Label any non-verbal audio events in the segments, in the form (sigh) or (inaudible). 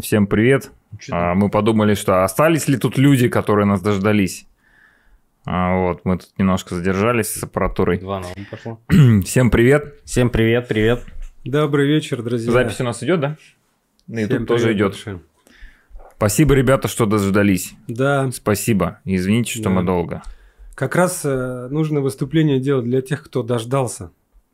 Всем привет. А, мы подумали, что остались ли тут люди, которые нас дождались. А, вот, мы тут немножко задержались с аппаратурой. Два на пошло. (clears throat) Всем привет. Всем привет, привет. Добрый вечер, друзья. Запись у нас идет, да? На Всем YouTube тоже привет идет. большой. Спасибо, ребята, что дождались. Да, Спасибо. Извините, что Да. мы долго. как раз э, нужно выступление делать для тех, кто дождался.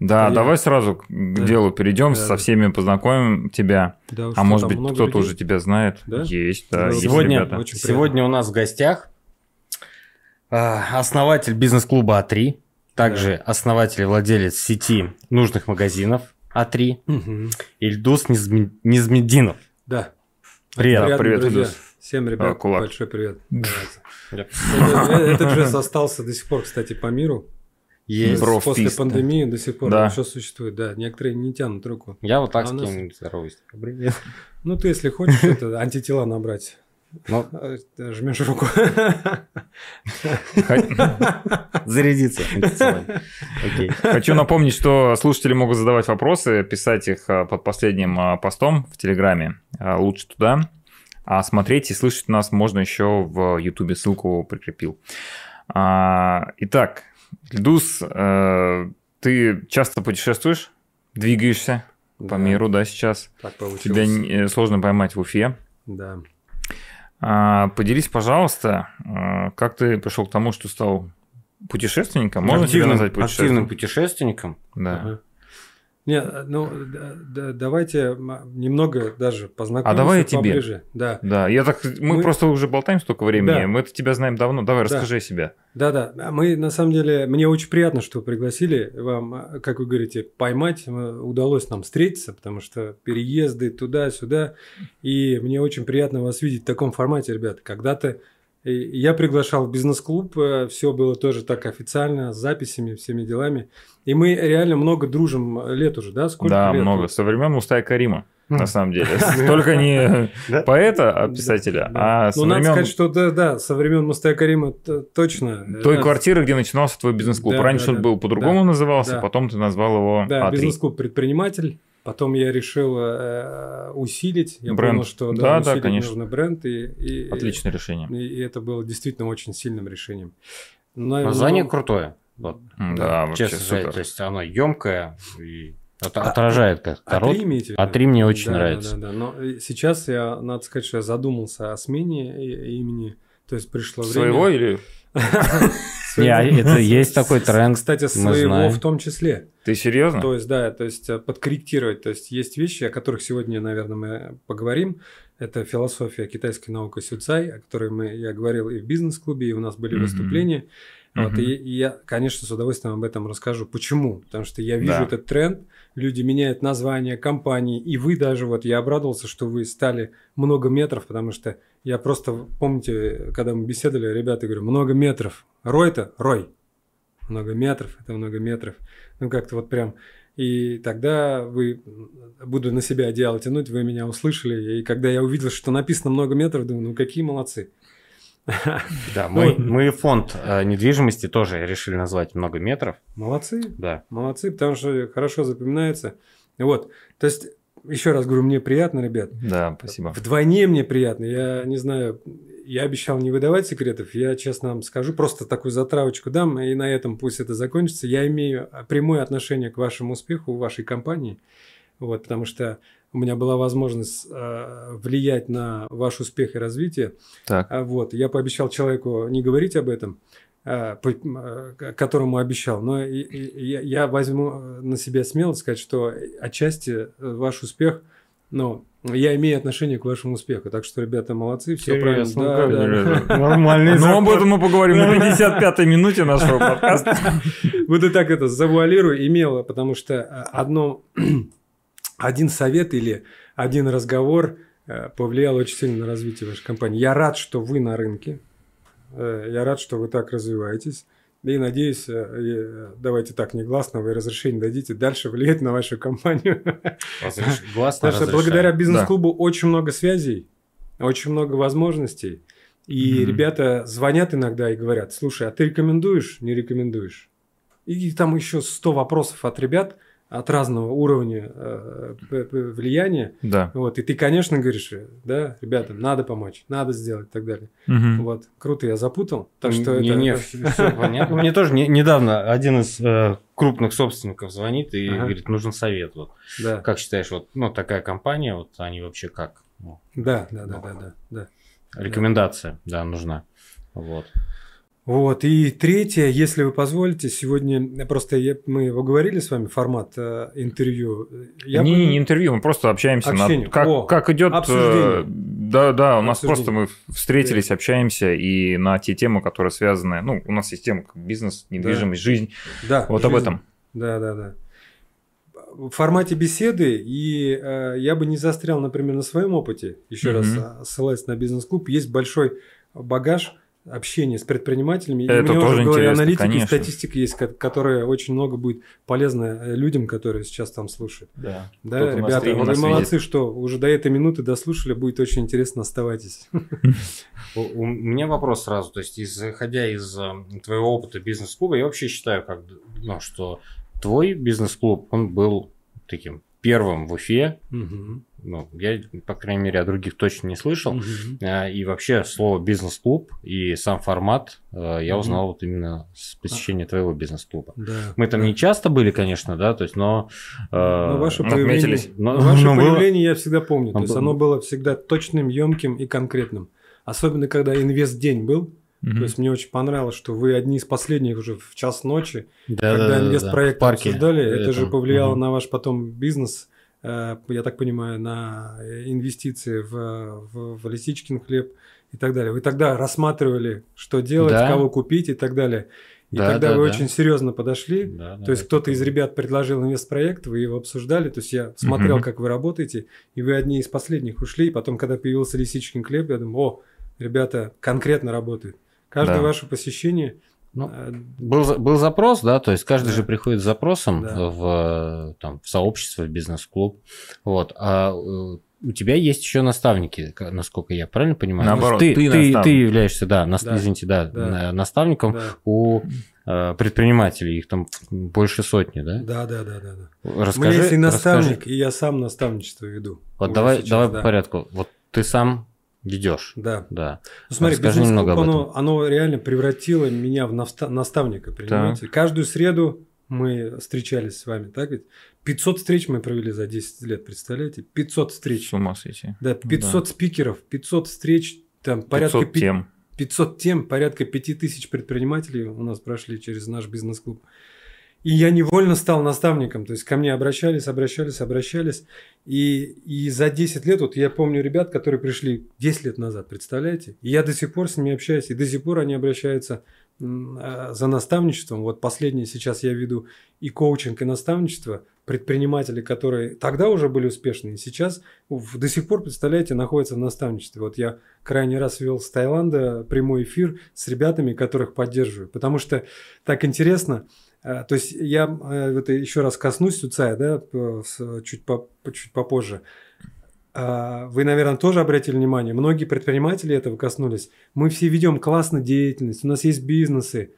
Да, Я- давай сразу к Да. делу перейдем, Да, со да. всеми познакомим тебя. Да А может быть, кто-то людей? уже тебя знает. Да? Есть, да. Да, есть Сегодня, сегодня у нас в гостях а, основатель бизнес-клуба А3, также основатель и владелец сети нужных магазинов А3, Мгм. Ильдус Низми- Низмединов. Да. Привет. Приятно, привет, друзья. Илдус. Всем, ребят, А, большой привет. (laughs) Да. Это- Этот жест остался до сих пор, кстати, по миру. Есть. Бро. После фист, да. пандемии до сих пор Да. еще существует. Да, некоторые не тянут руку. Я вот так А с у нас- здороваюсь. Привет. Ну, ты, если хочешь, это антитела набрать. Ну, э, Жмешь руку. зарядиться. Окей. Хочу напомнить, что слушатели могут задавать вопросы, писать их а, под последним а, постом в Телеграме. Лучше туда. А смотреть и слышать нас можно еще в Ютубе. Ссылку прикрепил. А, Итак, Льдус, э, ты часто путешествуешь? Двигаешься по Да, миру, да, сейчас? Так получилось. Тебя не- сложно поймать в Уфе. Да. А, Поделись, пожалуйста, а, как ты пришел к тому, что стал путешественником? Можно тебя Активным- назвать Активным путешественником? путешественником. Да. Ага. Не, ну, да- да- давайте немного даже познакомимся А давай я тебе. поближе. Да, Да, я так, мы, Мы- просто уже болтаем столько времени, Да. мы тебя знаем давно. Давай, Да. расскажи о себе. да, да. А Мы на самом деле, мне очень приятно, что пригласили. Вам, а, как вы говорите, поймать э, удалось нам встретиться, потому что переезды туда-сюда. И мне очень приятно вас видеть в таком формате, ребят. Когда-то э, я приглашал в бизнес-клуб, все было тоже так официально, с записями, всеми делами. И мы реально много дружим лет уже, да? Сколько да, лет? много. Со времен Мустая Карима, на самом деле. (laughs) Только не поэта, а писателя, а со Ну, надо времен сказать, что да, да, со времен Мустая Карима точно. той квартиры, где начинался твой бизнес-клуб. Раньше он был по-другому назывался, потом ты назвал его Да, А3. бизнес-клуб предприниматель. Потом я решил э, усилить. Я Бренд. понял, что Да, да, да, усилить конечно. нужно бренд. И, и- Отличное решение. И, и это было действительно очень сильным решением. Но- Название но- крутое. Вот. Да, Да, вообще Честно сказать, супер. то есть оно емкое и от- отражает как А народ. три имеете в А виду? три мне очень Да, нравится. Да, да, да. Но э, сейчас я, надо сказать, что я задумался о смене имени. То есть пришло время... Своего или (laughs) Не, а это есть такой тренд. Кстати, мы своего знаем. в том числе. ты серьезно? То есть, да, то есть э, подкорректировать. То есть есть вещи, о которых сегодня, наверное, мы поговорим. Это философия китайской науки Сюцай, о которой мы, я говорил и в бизнес-клубе, и у нас были выступления. Вот, Мгм. и, и я, конечно, с удовольствием об этом расскажу. Почему? Потому что я вижу Да. этот тренд, люди меняют название компании, и вы даже, вот я обрадовался, что вы стали много метров, потому что я просто, помните, когда мы беседовали, ребята, говорю, много метров. Рой-то? Рой. Много метров, это много метров. Ну, как-то вот прям... И тогда вы, буду на себя одеяло тянуть, вы меня услышали. И когда я увидел, что написано много метров, думаю, ну какие молодцы. (laughs) Да, мы, мы фонд э, недвижимости тоже решили назвать много метров. Молодцы. Да. Молодцы, потому что хорошо запоминается. Вот. То есть, еще раз говорю, мне приятно, ребят. Да, спасибо. Вдвойне мне приятно. Я не знаю, я обещал не выдавать секретов. Я честно вам скажу, просто такую затравочку дам, и на этом пусть это закончится. Я имею прямое отношение к вашему успеху вашей компании. Вот, потому что у меня была возможность э, влиять на ваш успех и развитие. Так, А Вот, я пообещал человеку не говорить об этом, а, по- э, которому обещал, но и- и- я, я возьму э, на себя смелость сказать, что отчасти э, ваш успех, ну, я имею отношение к вашему успеху, так что, ребята, молодцы, все правильно. Интересно, Да, да. (laughs) Нормальный Ну, об этом мы поговорим на 55-й минуте нашего подкаста. (laughs) Буду так это завуалирую, имело, потому что э, одно, один совет или один разговор э, повлиял очень сильно на развитие вашей компании. Я рад, что вы на рынке. Э, Я рад, что вы так развиваетесь. И надеюсь, э, давайте так негласно, вы разрешение дадите дальше влиять на вашу компанию. Разреш- (laughs) Гласно Потому что благодаря бизнес-клубу очень много связей, очень много возможностей. И ребята звонят иногда и говорят, слушай, а ты рекомендуешь, не рекомендуешь? И там еще 100 вопросов от ребят, от разного уровня э, п- влияния. Да. Вот, и ты, конечно, говоришь, э, да, ребята, надо помочь, надо сделать и так далее. Мгм. Вот, круто, я запутал. Так что не, это... не, все понятно. Мне тоже не- недавно один из э, крупных собственников звонит и Ага. говорит, нужен совет. Вот. Да, Как считаешь, вот ну, такая компания, вот они вообще как? Ну, да, да, да, да, да, да. рекомендация, да, нужна. Вот. Вот, и третье, если вы позволите, сегодня просто я, мы его говорили с вами, формат э, интервью. Я не, бы- не интервью, мы просто общаемся. на- Общение. как, О, как идет... э, обсуждение. да, да, у нас Обсуждение. просто мы встретились, общаемся, и на те темы, которые связаны... Ну, у нас есть темы как бизнес, недвижимость, жизнь. Да, Вот об жизнь. этом. Да, да, да. В формате беседы, и э, я бы не застрял, например, на своем опыте, еще Мгм. раз а, ссылаясь на бизнес-клуб, есть большой багаж общения с предпринимателями. и Это мне тоже уже говорили, аналитики, и конечно. статистика есть, ко- которая очень много будет полезна э, людям, которые сейчас там слушают. Да. Да, ребята, вы молодцы, что уже до этой минуты дослушали, будет очень интересно, оставайтесь. (laughs) У, меня вопрос сразу, то есть исходя из э, твоего опыта бизнес-клуба, я вообще считаю, как, ну, что твой бизнес-клуб, он был таким первым в Уфе. Ну, я, по крайней мере, о других точно не слышал. А, И вообще слово бизнес-клуб и сам формат э, я узнал вот именно с посещения твоего бизнес-клуба. Да. Мы там не часто были, конечно, да, то есть, но... э, Но ваше отметились. но- но ваше но было- появление я всегда помню. но То есть было- оно было всегда точным, емким и конкретным. Особенно когда инвест-день был. Мгм. То есть мне очень понравилось, что вы одни из последних уже в час ночи, Да, когда да, да, да, парке обсуждали, это же этом. повлияло Мгм. на ваш потом бизнес, я так понимаю, на инвестиции в, в, в лисичкин хлеб и так далее. Вы тогда рассматривали, что делать, Да. кого купить и так далее. И Да, тогда да, вы да. очень серьезно подошли. Да, да, То есть кто-то из ребят предложил инвестпроект, вы его обсуждали, то есть я смотрел, Мгм. как вы работаете, и вы одни из последних ушли, и потом, когда появился лисичкин хлеб, я думаю, о, ребята конкретно работают. Каждое Да. ваше посещение... Ну, э, Был, был запрос, да, то есть каждый Да. же приходит с запросом Да. в, там, в сообщество, в бизнес-клуб. Вот. А э, у тебя есть еще наставники, насколько я правильно понимаю? Наоборот, ты, ты ты, ты являешься, да, нас- Да. извините, да, Да. на- наставником да. у э, предпринимателей, их там больше сотни, да? Да, да, да, да, да. Расскажи, У меня есть и наставник, расскажи. и я сам наставничество веду. Вот давай, сейчас, давай да. по порядку. Вот ты сам ведешь, Да. да. Ну, смотри, Расскажи бизнес немного об оно, оно реально превратило меня в наста- наставника, понимаете? Каждую среду мы встречались с вами, так ведь? 500 встреч мы провели за 10 лет, представляете? 500 встреч. С ума сойти. Да, 500 спикеров, 500 встреч, там порядка 500 пи- тем. 500 тем, порядка 5000 предпринимателей у нас прошли через наш бизнес-клуб. И я невольно стал наставником, то есть ко мне обращались, обращались, обращались. И, и за 10 лет, вот я помню ребят, которые пришли 10 лет назад, представляете? И я до сих пор с ними общаюсь, и до сих пор они обращаются а, за наставничеством. Вот последнее сейчас я веду и коучинг, и наставничество предпринимателей, которые тогда уже были успешны, и сейчас до сих пор, представляете, находятся в наставничестве. Вот я крайний раз вел с Таиланда прямой эфир с ребятами, которых поддерживаю, потому что так интересно. Э, То есть я э, это еще раз коснусь Суцая, да, чуть, по, чуть попозже. А, Вы, наверное, тоже обратили внимание, многие предприниматели этого коснулись. Мы все ведем классную деятельность, у нас есть бизнесы,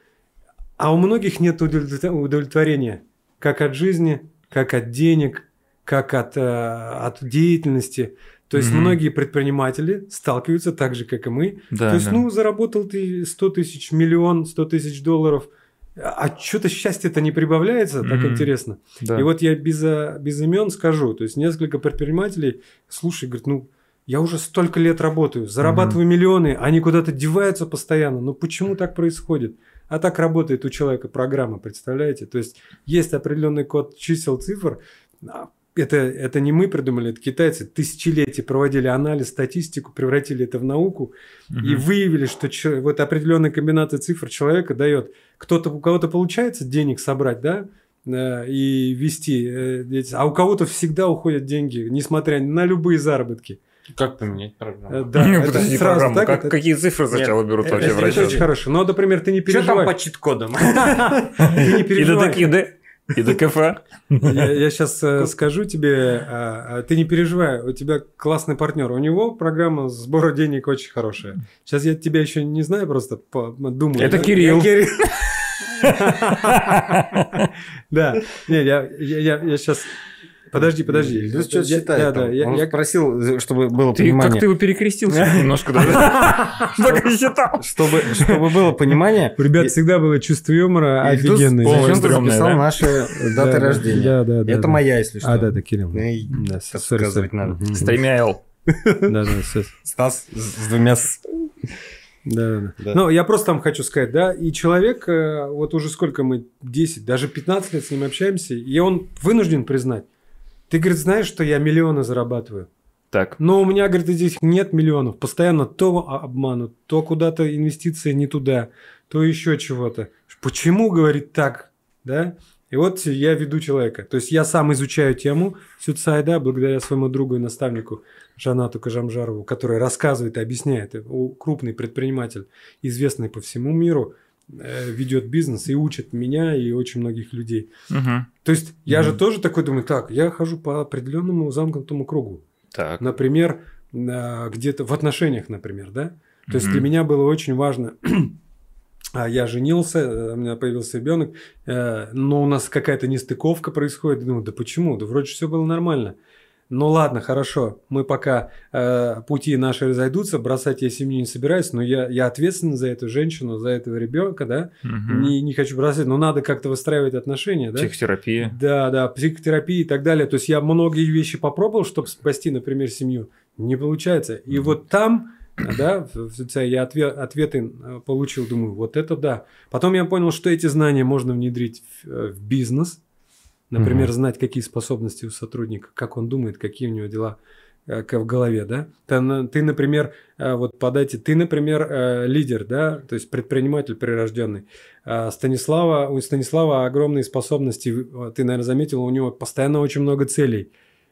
а у многих нет удовлетво- удовлетворения как от жизни, как от денег, как от, э, от деятельности. То есть Мгм. многие предприниматели сталкиваются так же, как и мы. Да, То есть, да. ну, заработал ты 100 тысяч, миллион, 100 тысяч долларов, а что-то счастье-то не прибавляется, так Мгм. интересно. Да. И вот я без, а, без имен скажу, то есть несколько предпринимателей, слушай, говорят, ну, я уже столько лет работаю, зарабатываю миллионы, они куда-то деваются постоянно, ну почему так происходит? А так работает у человека программа, представляете? То есть есть определенный код чисел, цифр, а, это, это не мы придумали, это китайцы тысячелетия проводили анализ, статистику, превратили это в науку и Мгм. выявили, что вот определенная комбинация цифр человека дает. Кто-то, у кого-то получается денег собрать, да, э, и вести, э, а у кого-то всегда уходят деньги, несмотря на любые заработки. Как поменять Э, программу? Да, (laughs) это Подожди, сразу программу. так, Как- это- Какие цифры сначала берут это- вообще это в расчет? очень хорошо. Но, например, ты не Что там переживай. по чит-кодам? (laughs) Ты не И переживай. И до КФ. Я, сейчас скажу тебе, а, ты не переживай, у тебя классный партнер. У него программа сбора денег очень хорошая. Сейчас я тебя еще не знаю, просто по- думаю. Это? Кирилл. Я. (laughs) Да, я, я, я сейчас... Подожди, подожди. Ильдус что-то Я- считает. да, я- Он я- просил, чтобы было Ты понимание. как ты его перекрестился (laughs) немножко, да? Так и считал. Чтобы, чтобы было понимание. У ребят всегда было чувство юмора офигенное. Зачем ты записал наши даты Да, да, рождения? Да, да, да. Это моя, если что. А, да, да, Кирилл. Ну и Да, сейчас сори, сказывать сори. надо. С тремя L. Да, да. Стас с двумя с. Да, да, да. Да. Ну, я просто там хочу сказать, да, и человек, э, вот уже сколько мы, 10, даже 15 лет с ним общаемся, и он вынужден признать. Ты, говорит, знаешь, что я миллионы зарабатываю? Так. Но у меня, говорит, здесь нет миллионов. Постоянно то обманут, то куда-то инвестиции не туда, то еще чего-то. Почему, говорит, так? Да? И вот я веду человека. То есть я сам изучаю тему Сюцайда благодаря своему другу и наставнику Жанату Кажамжарову, который рассказывает и объясняет. Крупный предприниматель, известный по всему миру, ведет бизнес и учит меня и очень многих людей. Мгм. То есть я Мгм. же тоже такой думаю, так, я хожу по определенному замкнутому кругу. Так. Например, а, где-то в отношениях, например, да? То есть Мгм. для меня было очень важно, (clears throat) а, я женился, э, у меня появился ребенок, э, но у нас какая-то нестыковка происходит. Думаю, да почему? Да вроде все было нормально. Ну ладно, хорошо, мы пока э, пути наши разойдутся, бросать я семью не собираюсь, но я, я ответственен за эту женщину, за этого ребенка, да, Мгм. не, не хочу бросать, но надо как-то выстраивать отношения, да. Психотерапия. Да, да, психотерапия и так далее. То есть я многие вещи попробовал, чтобы спасти, например, семью. Не получается. И вот там, да, я отве- ответы э, получил, думаю, вот это да. Потом я понял, что эти знания можно внедрить в, э, в бизнес. Например, Мгм. знать, какие способности у сотрудника, как он думает, какие у него дела э, в голове, да. Ты, на- ты, например, э, вот подайте, ты, например, э, лидер, да, то есть предприниматель прирожденный. А Станислава, у Станислава огромные способности, ты, наверное, заметил, у него постоянно очень много целей,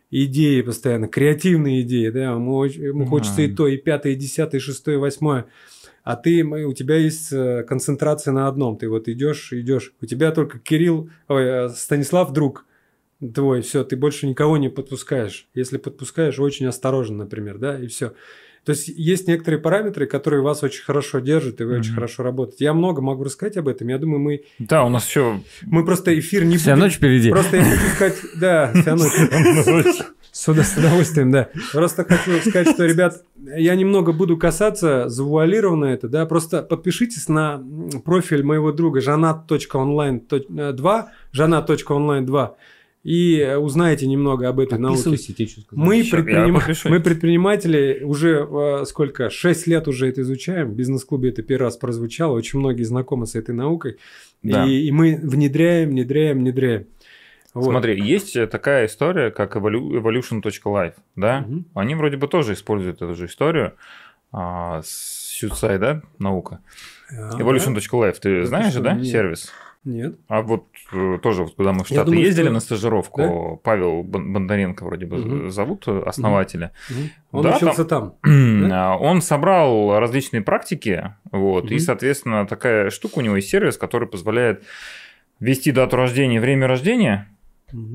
идеи постоянно, креативные идеи, да, ему, ему хочется и то, и пятое, и десятое, и шестое, и восьмое. А ты, у тебя есть э, концентрация на одном. Ты вот идешь, идешь. У тебя только Кирилл, ой, э, Станислав друг твой, все, ты больше никого не подпускаешь. Если подпускаешь, очень осторожно, например, да, и все. То есть есть некоторые параметры, которые вас очень хорошо держат, и вы очень Мгм. хорошо работаете. Я много могу рассказать об этом. Я думаю, мы, Да, у нас еще мы просто эфир не Вся будем... ночь впереди. Просто я хочу сказать, да, вся ночь. (laughs) С удовольствием, да. Просто хочу сказать, что, ребят, я немного буду касаться завуалированно это, да, просто подпишитесь на профиль моего друга жанат.онлайн2, жанат.онлайн2, и э, узнаете немного об этой науке. Мы, предприним- мы предприниматели уже э, сколько? 6 лет уже это изучаем. В бизнес-клубе это первый раз прозвучало. Очень многие знакомы с этой наукой. Да. И, и мы внедряем, внедряем, внедряем. Вот. Смотри, есть э, такая история, как evolu- evolution.life, да? Мгм. Они вроде бы тоже используют эту же историю. А, Сюцай, да, наука? А, Evolution.life, ты Это знаешь что, да, нет. сервис? Нет. А вот э, тоже, вот, когда мы в Штаты думаю, ездили что- на стажировку, Павел Бон- Бондаренко вроде бы Мгм. зовут, э, основателя. Мгм. Он Да, учился там. (clears throat) А, Он собрал различные практики, вот, и, Мгм. соответственно, такая штука у него есть сервис, который позволяет ввести дату рождения, время рождения,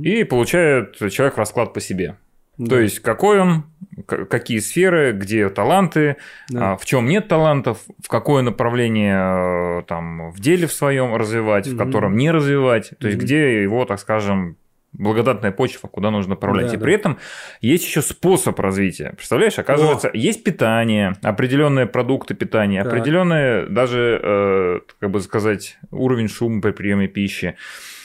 И получает человек расклад по себе. Да. То есть какой он, какие сферы, где таланты, Да. а, в чем нет талантов, в какое направление э, там в деле в своем развивать, в Мгм. котором не развивать, то есть где его, так скажем, благодатная почва, куда нужно направлять. Да, и да. при этом есть еще способ развития. Представляешь, оказывается, есть питание, определенные продукты питания, Так. определенные даже, э, как бы сказать, уровень шума при приеме пищи.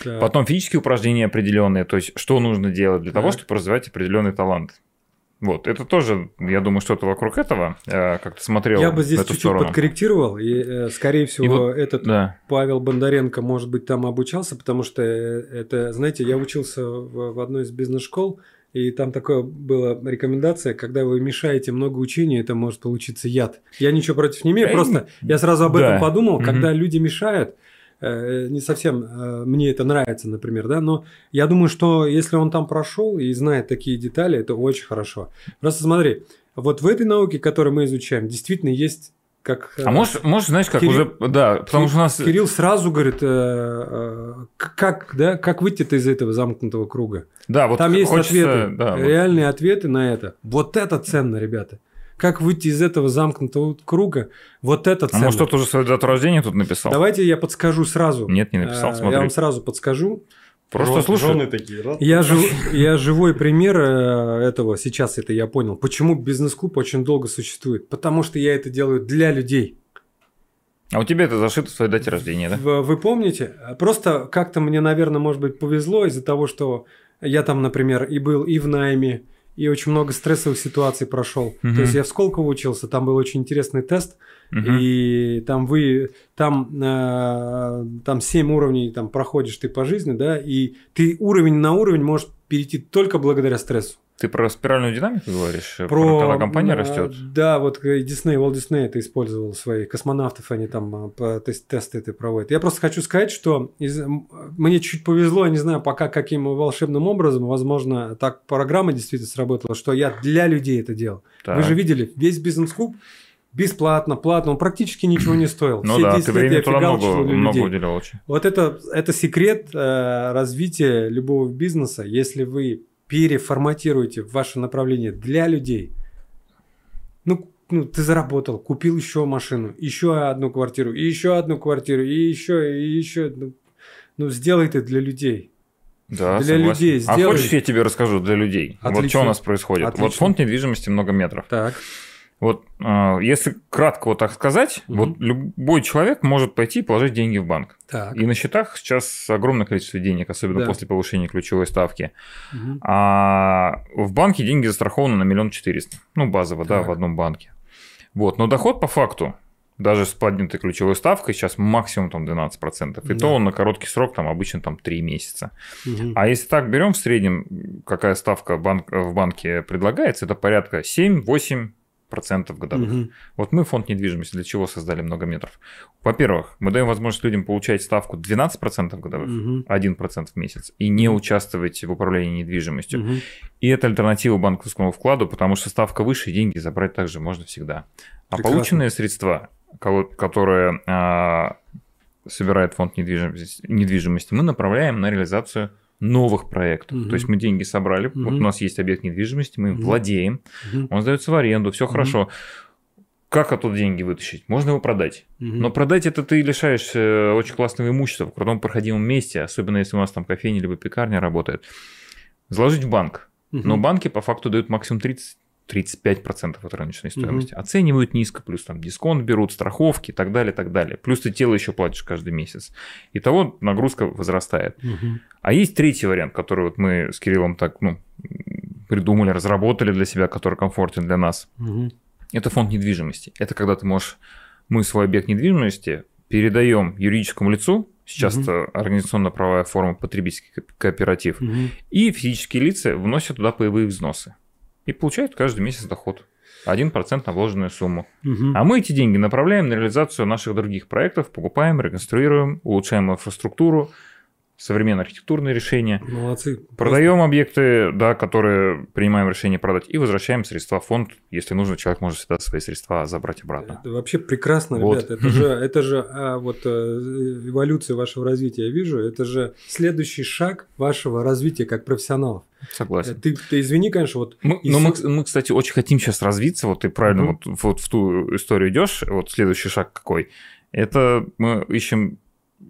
Так. Потом физические упражнения определенные, то есть что нужно делать для того, Так. чтобы развивать определенный талант. Вот, это тоже, я думаю, что-то вокруг этого, э, как ты смотрел Я бы здесь чуть-чуть подкорректировал, и, э, скорее всего, этот Да. Павел Бондаренко, может быть, там обучался, потому что э, это, знаете, я учился в, в одной из бизнес-школ, и там такое была рекомендация, когда вы мешаете много учений, это может получиться яд. Я ничего против не имею, просто я сразу об да. этом подумал, Мгм. когда люди мешают, не совсем э, мне это нравится, например, да, но я думаю, что если он там прошел и знает такие детали, это очень хорошо. Просто смотри, вот в этой науке, которую мы изучаем, действительно есть как... э, А можешь, можешь, знаешь, как Кирилл- уже, да, потому что у нас... Кирилл сразу говорит, э, э, как, да, как выйти-то из этого замкнутого круга. Да, вот Там есть хочется, ответы, да, вот. реальные ответы на это. Вот это ценно, ребята. Как выйти из этого замкнутого круга, вот это А ценно. может, кто-то уже свою дату рождения тут написал? Давайте я подскажу сразу. Нет, не написал, А, смотри. Я вам сразу подскажу. Просто Жен- слушай. Жены такие, раз. Я, жив- я живой пример э, этого, сейчас это я понял. Почему бизнес-клуб очень долго существует? Потому что я это делаю для людей. А у тебя это зашито в своей дате рождения, да? Вы помните? Просто как-то мне, наверное, может быть, повезло из-за того, что я там, например, и был и в найме, и очень много стрессовых ситуаций прошел. Мгм. То есть я в Сколково учился, там был очень интересный тест, Мгм. и там вы, там, э, там 7 уровней там проходишь ты по жизни, да, и ты уровень на уровень можешь перейти только благодаря стрессу. Ты про спиральную динамику говоришь? Про, когда компания э, растет? Да, вот э, Disney, Walt Disney это использовал свои космонавтов, они там э, тест- тесты это проводят. Я просто хочу сказать, что из- мне чуть повезло, я не знаю пока каким волшебным образом, возможно, так программа действительно сработала, что я для людей это делал. Так. Вы же видели, весь бизнес-клуб бесплатно, платно, он практически ничего не стоил. Ну Все да, 10 ты лет я фигачил много, много уделял очень. Вот это, это секрет э, развития любого бизнеса. Если вы переформатируете ваше направление для людей, ну, ну, ты заработал, купил еще машину, еще одну квартиру, и еще одну квартиру, и еще, и еще. Ну, ну сделай это для людей. Да, Для согласен. людей А сделай. хочешь, я тебе расскажу для людей? Вот Отлично. что у нас происходит. Вот Отлично. фонд недвижимости много метров. Так. Вот э, если кратко вот так сказать, Мгм. вот любой человек может пойти и положить деньги в банк. Так. И на счетах сейчас огромное количество денег, особенно Да. после повышения ключевой ставки. Мгм. А в банке деньги застрахованы на миллион четыреста. Ну, базово, да, Так. в одном банке. Вот, но доход по факту, даже с поднятой ключевой ставкой, сейчас максимум там 12%. И Да. то он на короткий срок, там обычно там 3 месяца. Мгм. А если так берем в среднем, какая ставка банк, в банке предлагается, это порядка 7-8% годовых. Мгм. Вот мы фонд недвижимости для чего создали много метров? Во-первых, мы даем возможность людям получать ставку 12% годовых, Мгм. 1% в месяц, и не участвовать в управлении недвижимостью. Мгм. И это альтернатива банковскому вкладу, потому что ставка выше, деньги забрать также можно всегда. А Прекрасно. полученные средства, которые а, собирает фонд недвижимости, недвижимости, мы направляем на реализацию новых проектов. Мгм. То есть мы деньги собрали, вот Мгм. у нас есть объект недвижимости, мы им Мгм. владеем, Мгм. он сдается в аренду, все Мгм. хорошо. Как оттуда деньги вытащить? Можно его продать. Мгм. Но продать это ты лишаешься э, очень классного имущества в крутом проходимом месте, особенно если у нас там кофейня либо пекарня работает. Заложить в банк. Мгм. Но банки по факту дают максимум 30 35% от рыночной стоимости. Оценивают низко, плюс там дисконт берут, страховки и так далее, так далее. Плюс ты тело еще платишь каждый месяц. Итого нагрузка возрастает. Мгм. А есть третий вариант, который вот мы с Кириллом так, ну, придумали, разработали для себя, который комфортен для нас. Мгм. Это фонд недвижимости. Это когда ты можешь, мы свой объект недвижимости передаем юридическому лицу, сейчас Мгм. это организационно-правовая форма потребительский ко- кооператив, Мгм. и физические лица вносят туда паевые взносы. И получают каждый месяц доход. 1% на вложенную сумму. Мгм. А мы эти деньги направляем на реализацию наших других проектов, покупаем, реконструируем, улучшаем инфраструктуру, современные архитектурные решения. Молодцы. Продаем объекты, да, которые принимаем решение продать, и возвращаем средства в фонд. Если нужно, человек может всегда свои средства забрать обратно. Это вообще прекрасно, Вот. ребят. Это же, это же а, вот э, эволюция вашего развития, я вижу. Это же следующий шаг вашего развития как профессионалов. Согласен. Ты, ты извини, конечно, вот Мы, И но мы, мы, кстати, очень хотим сейчас развиться. Вот ты правильно вот, вот в ту историю идешь. Вот следующий шаг какой? Это мы ищем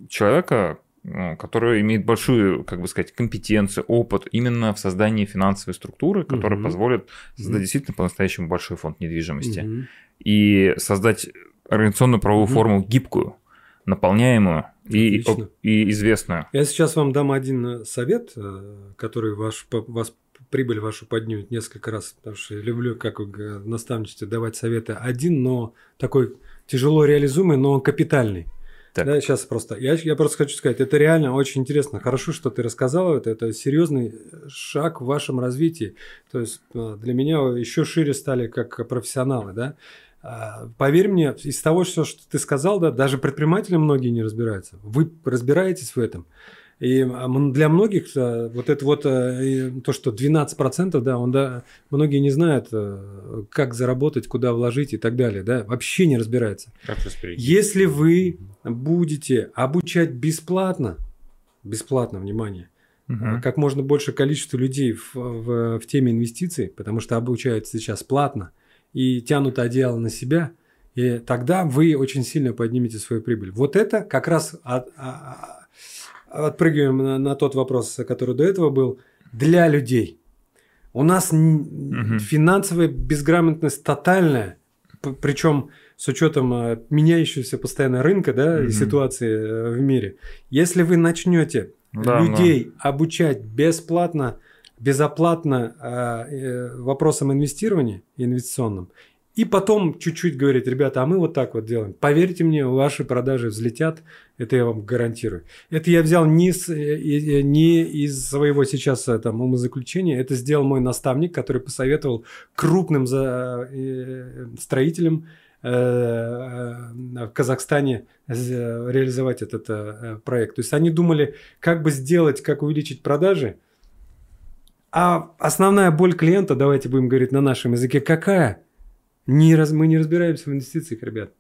человека, ну, который имеет большую, как бы сказать, компетенцию, опыт именно в создании финансовой структуры, которая Мгм. позволит создать Мгм. действительно по-настоящему большой фонд недвижимости. Мгм. И создать организационную правовую Мгм. форму гибкую, наполняемую и, и известную. Я сейчас вам дам один э, совет, э, который ваш, вас прибыль вашу поднимет несколько раз, потому что я люблю, как вы наставничестве, давать советы один, но такой тяжело реализуемый, но он капитальный. Так. Да, сейчас просто. Я, я просто хочу сказать, это реально очень интересно. Хорошо, что ты рассказал это. Это серьезный шаг в вашем развитии. То есть э, для меня еще шире стали как профессионалы, да. А, Поверь мне, из того, что ты сказал, да, даже предприниматели многие не разбираются. Вы разбираетесь в этом. И а, для многих а, вот это вот и то, что 12%, да, он, да, многие не знают, а, как заработать, куда вложить и так далее, да, вообще не разбираются. Как? Если вы будете обучать бесплатно, бесплатно, внимание, Мгм. как можно больше количество людей в, в- в теме инвестиций, потому что обучают сейчас платно, и тянут одеяло на себя, и тогда вы очень сильно поднимете свою прибыль. Вот это как раз от, а, а, отпрыгиваем на, на тот вопрос, который до этого был, для людей. У нас угу. финансовая безграмотность тотальная, причем с учетом э, меняющегося постоянно рынка да, угу. и ситуации э, в мире. Если вы начнете да, людей да. обучать бесплатно, безоплатно э, э, вопросам инвестирования инвестиционным, и потом чуть-чуть говорить, ребята, а мы вот так вот делаем. Поверьте мне, ваши продажи взлетят, это я вам гарантирую. Это я взял не, с, не из своего сейчас там, умозаключения, это сделал мой наставник, который посоветовал крупным за, э, строителям э, в Казахстане реализовать этот э, проект. То есть они думали, как бы сделать, как увеличить продажи, а основная боль клиента, давайте будем говорить на нашем языке, какая? Не раз, мы не разбираемся в инвестициях, ребят.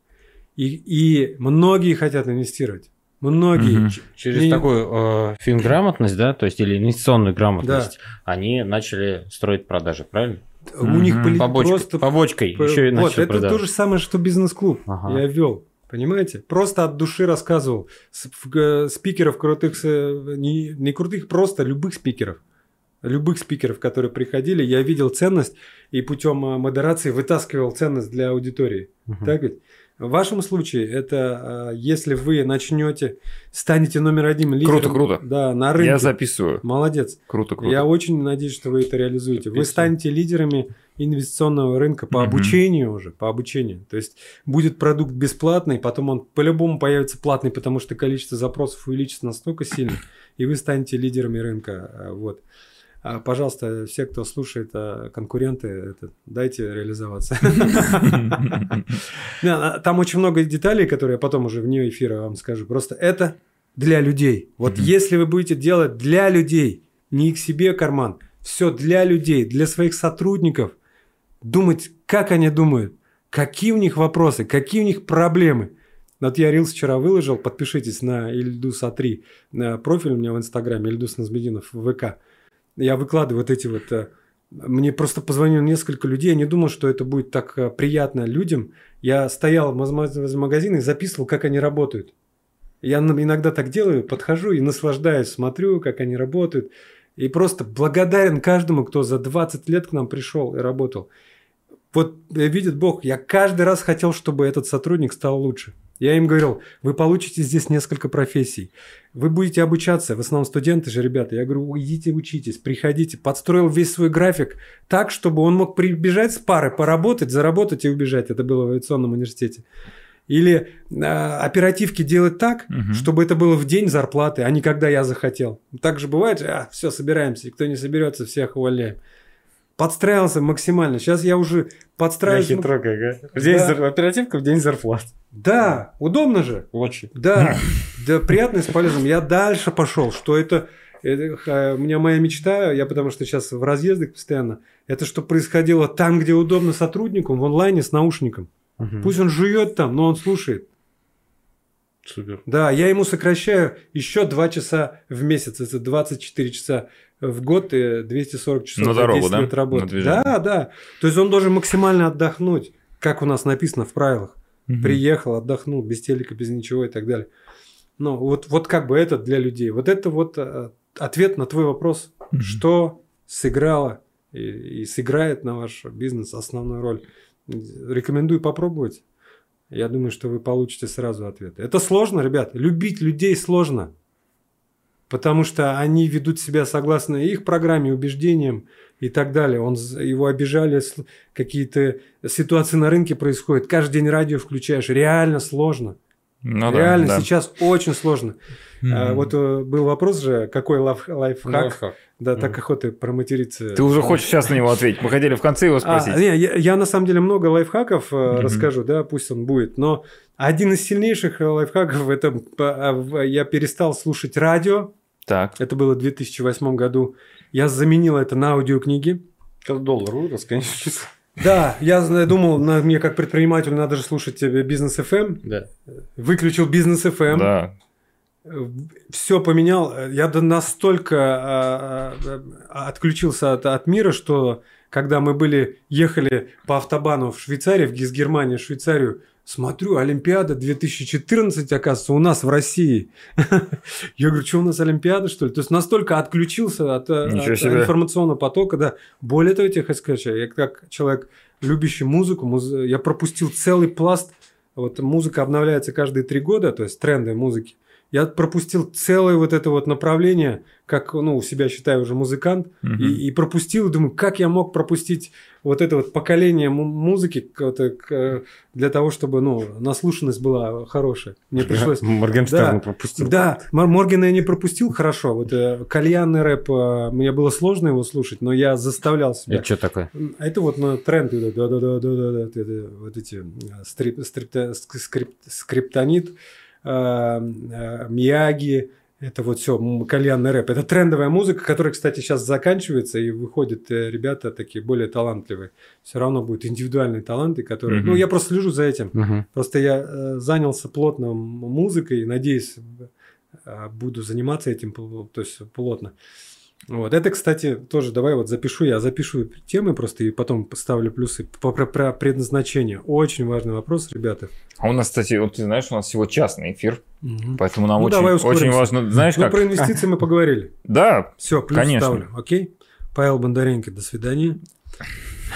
И, и многие хотят инвестировать. Многие. Угу. Через и... такую э, финграмотность, да, то есть или инвестиционную грамотность, да. они начали строить продажи, правильно? У угу. них были Побочка, просто... Побочкой по... еще и Вот, это продажи. то же самое, что бизнес-клуб ага. я вел. Понимаете? Просто от души рассказывал. Спикеров крутых, не, не крутых, просто любых спикеров любых спикеров, которые приходили, я видел ценность и путем а, модерации вытаскивал ценность для аудитории. Угу. Так ведь? В вашем случае это а, если вы начнете, станете номер один лидером. Круто, круто. Да, на рынке. Я записываю. Молодец. Круто, круто. Я очень надеюсь, что вы это реализуете. Записываю. Вы станете лидерами инвестиционного рынка по угу. обучению уже, по обучению. То есть будет продукт бесплатный, потом он по-любому появится платный, потому что количество запросов увеличится настолько сильно, и вы станете лидерами рынка. А, вот. А, пожалуйста, все, кто слушает, а, конкуренты, дайте реализоваться. (laughs) А, там очень много деталей, которые я потом уже вне эфира вам скажу. Просто это для людей. Вот если вы будете делать для людей, не к себе карман, все для людей, для своих сотрудников, думать, как они думают, какие у них вопросы, какие у них проблемы. Вот я Рилс вчера выложил, подпишитесь на Ильдус А3, на профиль у меня в Инстаграме, Ильдус Назмединов в ВК я выкладываю вот эти вот... Э, мне просто позвонило несколько людей, я не думал, что это будет так э, приятно людям. Я стоял в магазине и записывал, как они работают. Я иногда так делаю, подхожу и наслаждаюсь, смотрю, как они работают. И просто благодарен каждому, кто за 20 лет к нам пришел и работал. Вот э, видит Бог, я каждый раз хотел, чтобы этот сотрудник стал лучше. Я им говорил, вы получите здесь несколько профессий. Вы будете обучаться, в основном студенты же, ребята. Я говорю, идите учитесь, приходите. Подстроил весь свой график так, чтобы он мог прибежать с пары, поработать, заработать и убежать. Это было в авиационном университете. Или э, оперативки делать так, угу. чтобы это было в день зарплаты, а не когда я захотел. Так же бывает, а, все, собираемся, и кто не соберется, всех увольняем подстраивался максимально. Сейчас я уже подстраиваюсь. Я хитро как, В день да. зар... Оперативка в день зарплат. Да, удобно же. Очень. Да, (laughs) да, приятно и с полезным. Я дальше пошел, что это, это... У меня моя мечта, я потому что сейчас в разъездах постоянно, это что происходило там, где удобно сотруднику, в онлайне с наушником. Угу. Пусть он жует там, но он слушает. Супер. Да, я ему сокращаю еще 2 часа в месяц, это 24 часа в год и 240 часов на дорогу, 10 да? лет работы. Да, да. То есть он должен максимально отдохнуть, как у нас написано в правилах. Угу. Приехал, отдохнул, без телека, без ничего и так далее. Ну, вот, вот как бы это для людей. Вот это вот э, ответ на твой вопрос, угу. что сыграло и, и сыграет на ваш бизнес основную роль. Рекомендую попробовать. Я думаю, что вы получите сразу ответ. Это сложно, ребят. Любить людей сложно потому что они ведут себя согласно их программе, убеждениям и так далее. Он, его обижали, какие-то ситуации на рынке происходят. Каждый день радио включаешь. Реально сложно. Ну, Реально да, да. сейчас очень сложно. Mm-hmm. А, вот э, был вопрос же, какой лайф, лайфхак. лайфхак. Да, mm-hmm. так охота проматериться. Ты уже хочешь сейчас на него ответить. Мы хотели в конце его а, спросить. А, не, я, я на самом деле много лайфхаков mm-hmm. расскажу, да, пусть он будет. Но один из сильнейших лайфхаков это я перестал слушать радио так. Это было в 2008 году. Я заменил это на аудиокниги. Когда доллар вырос, конечно. Да, я думал, на, мне как предпринимателю надо же слушать бизнес FM. Да. Выключил бизнес FM. Да. Все поменял. Я настолько а, а, отключился от, от мира, что когда мы были, ехали по автобану в Швейцарию, в из Германии в Швейцарию, смотрю, Олимпиада 2014, оказывается, у нас в России. (laughs) Я говорю, что у нас Олимпиада, что ли? То есть настолько отключился от, от информационного потока, да. Более того, я хочу сказать, я как человек, любящий музыку, муз... я пропустил целый пласт вот музыка обновляется каждые три года, то есть тренды музыки. Я пропустил целое вот это вот направление, как, ну, у себя считаю уже музыкант, угу. и, и пропустил, думаю, как я мог пропустить вот это вот поколение музыки для того, чтобы, ну, наслушанность была хорошая. Мне пришлось... Моргенштерн да, пропустил. Да, Моргена я не пропустил хорошо. Вот э, кальянный рэп, э, мне было сложно его слушать, но я заставлял себя. Это что такое? Это вот на тренд, да-да-да-да-да, вот эти э, стрип, стрип, скрип, скриптонит, Э, э, Мияги, это вот все кальянный рэп. Это трендовая музыка, которая, кстати, сейчас заканчивается, и выходят э, ребята такие более талантливые. Все равно будут индивидуальные таланты, которые... Mm-hmm. Ну, я просто слежу за этим. Mm-hmm. Просто я э, занялся плотно музыкой, надеюсь, буду заниматься этим, то есть плотно. Вот. Это, кстати, тоже давай вот запишу, я запишу темы просто и потом поставлю плюсы по, про, про предназначение. Очень важный вопрос, ребята. А у нас, кстати, вот ты знаешь, у нас всего частный эфир, угу. поэтому нам ну, очень, давай очень важно, знаешь ну, как? про инвестиции мы поговорили. (laughs) Да, Все, плюс конечно. ставлю, окей? Павел Бондаренко, до свидания.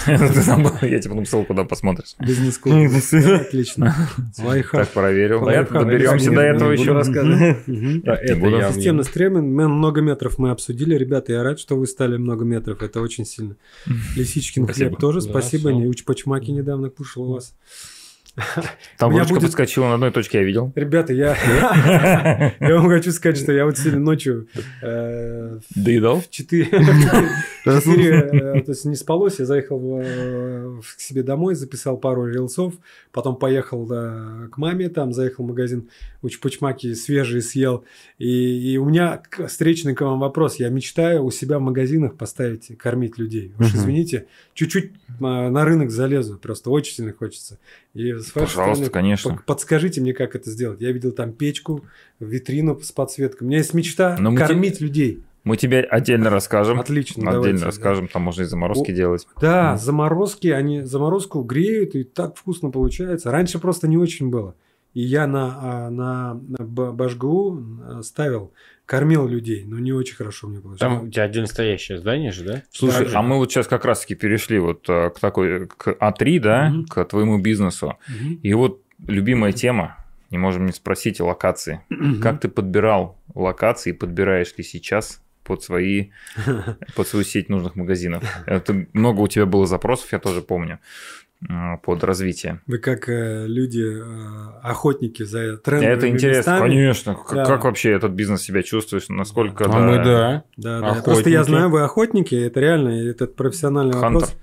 (laughs) Я тебе потом ссылку куда посмотришь. бизнес клуб (laughs) Отлично. Так, проверил. Доберемся до этого еще. рассказывать. Системный стремин. Много метров мы обсудили. Ребята, я рад, что вы стали много метров. Это очень сильно. (laughs) Лисичкин хлеб тоже. Спасибо. Не уч почмаки недавно кушал у вас. (laughs) Там ручка будет... подскочила на одной точке, я видел. Ребята, я, (laughs) (laughs) я вам хочу сказать, что я вот сегодня ночью э, доедал в 4, в 4 э, то есть не спалось, я заехал в, к себе домой, записал пару рилсов, потом поехал к маме, там заехал в магазин, учпучмаки свежие съел, и, у меня встречный к вам вопрос, я мечтаю у себя в магазинах поставить, кормить людей. Уж извините, чуть-чуть на рынок залезу, просто очень сильно хочется. И с Пожалуйста, стороны, конечно. Подскажите мне, как это сделать. Я видел там печку, витрину с подсветкой. У меня есть мечта Но кормить те... людей. Мы тебе отдельно расскажем. Отлично. Отдельно давайте, расскажем, да. там можно и заморозки О, делать. Да, mm. заморозки, они заморозку греют, и так вкусно получается. Раньше просто не очень было. И я на, а, на, на Башгу э, ставил кормил людей, но не очень хорошо мне получилось. Там у тебя отдельно стоящее здание же, да? Слушай, да, а мы вот сейчас как раз-таки перешли вот э, к такой, к А3, да, угу. к твоему бизнесу. Угу. И вот любимая тема, не можем не спросить локации. Угу. Как ты подбирал локации, подбираешь ли сейчас под свои, (laughs) под свою сеть нужных магазинов? Это много у тебя было запросов, я тоже помню. Э, под развитие. Вы как э, люди, э, охотники за трендами Это интересно, местами. конечно. Да. Как, как вообще этот бизнес себя чувствуешь? Насколько... А да, мы да. Да, да. Просто я знаю, вы охотники, это реально, этот профессиональный Хантер. вопрос.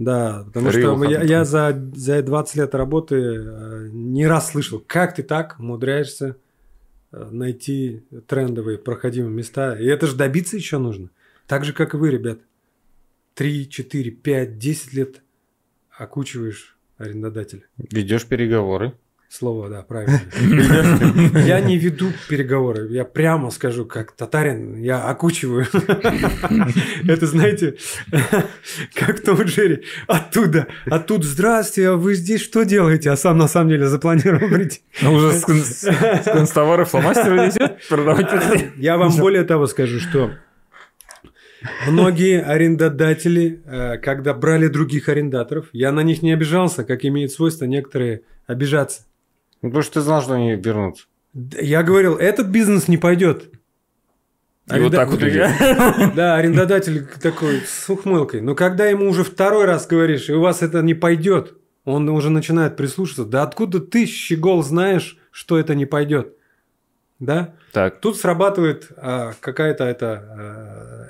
Да, потому Real что я, я за, за 20 лет работы э, не раз слышал, как ты так умудряешься э, найти трендовые проходимые места. И это же добиться еще нужно. Так же, как и вы, ребят. 3, 4, 5, 10 лет окучиваешь арендодателя. Ведешь переговоры. Слово, да, правильно. Я не веду переговоры. Я прямо скажу, как татарин, я окучиваю. Это, знаете, как Том Джерри. Оттуда, оттуда, здравствуйте, а вы здесь что делаете? А сам на самом деле запланировал прийти. Ну, уже с констовары фломастеры везет продавать. Я вам более того скажу, что Многие арендодатели, э, когда брали других арендаторов, я на них не обижался, как имеет свойство некоторые обижаться. Ну, потому что ты знал, что они вернутся. Я говорил, этот бизнес не пойдет. И Аренда... вот так вот идет. (laughs) Да, арендодатель такой с ухмылкой. Но когда ему уже второй раз говоришь, и у вас это не пойдет, он уже начинает прислушиваться. Да откуда ты, щегол, знаешь, что это не пойдет? Да? Так. Тут срабатывает а, какая-то это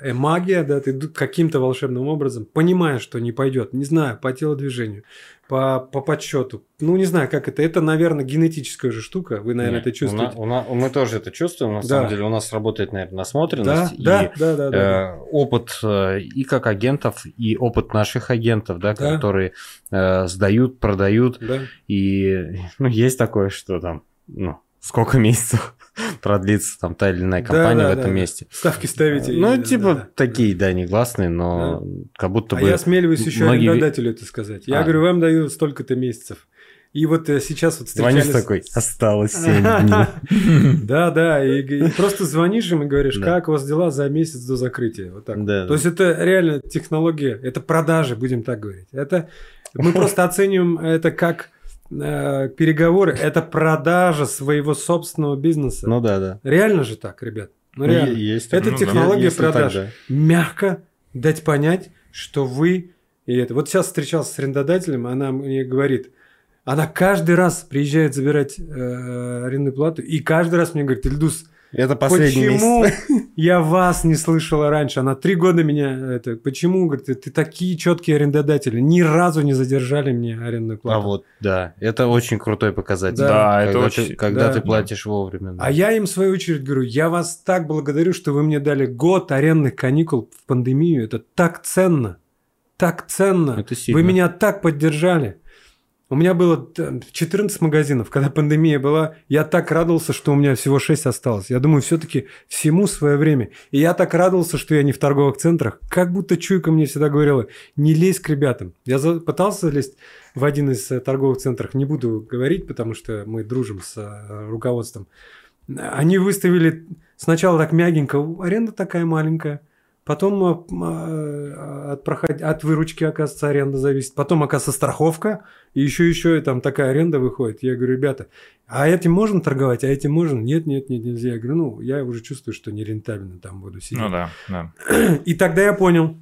э, магия, да, ты каким-то волшебным образом понимаешь, что не пойдет, не знаю, по телодвижению, по, по подсчету. Ну, не знаю, как это. Это, наверное, генетическая же штука. Вы, наверное, Нет, это чувствуете. У нас, у нас, мы тоже это чувствуем. На да. самом деле, у нас работает, наверное, насмотренность. Да, и, да, да, да, да. Э, опыт э, и как агентов, и опыт наших агентов, да, да. которые э, сдают, продают. Да. И ну, есть такое, что там, ну, сколько (laughs) месяцев продлится там та или иная компания Да, в да, этом да. месте. Ставки ставите. Ну, и- типа да, такие, да, негласные, но как будто А бы... я осмеливаюсь еще многие- арендодателю это сказать. Я А. говорю, вам даю столько-то месяцев. И вот э, сейчас вот Звонишь встречались... такой, осталось 7 (laughs) дней. Да, да, и, просто звонишь им и говоришь, как у вас дела за месяц до закрытия. Вот так. То есть это реально технология, это продажи, будем так говорить. Это мы просто оцениваем это как э, переговоры, это продажа своего собственного бизнеса. Ну да, да. Реально же так, ребят. Ну, Ну, реально. есть Это такое. технология так, продаж. да. Мягко дать понять, что вы и это. Вот сейчас встречался с арендодателем, она мне говорит, она каждый раз приезжает забирать э, арендную плату, и каждый раз мне говорит, Ильдус, Это последний почему месяц. (laughs) я вас не слышала раньше? Она три года меня это. Почему? Говорит, ты, ты такие четкие арендодатели, ни разу не задержали мне арендную А плату. вот, да, это очень крутой показатель. Да, это Когда очень- ты- Когда да. ты платишь вовремя. да. А я им в свою очередь говорю, я вас так благодарю, что вы мне дали год арендных каникул в пандемию. Это так ценно. Так ценно. Это сильно. Вы меня так поддержали. У меня было там, 14 магазинов, когда пандемия была. Я так радовался, что у меня всего 6 осталось. Я думаю, все-таки всему свое время. И я так радовался, что я не в торговых центрах. Как будто чуйка мне всегда говорила, не лезь к ребятам. Я пытался лезть в один из э, торговых центров. Не буду говорить, потому что мы дружим с э, руководством. Они выставили сначала так мягенько, аренда такая маленькая. Потом э, э, от, проход- от выручки, оказывается, аренда зависит. Потом, оказывается, страховка. И еще, еще и там такая аренда выходит. Я говорю, ребята, а этим можно торговать, а этим можно? Нет, нет, нет, нельзя. Я говорю, ну, я уже чувствую, что нерентабельно там буду сидеть. Ну да, да. И тогда я понял.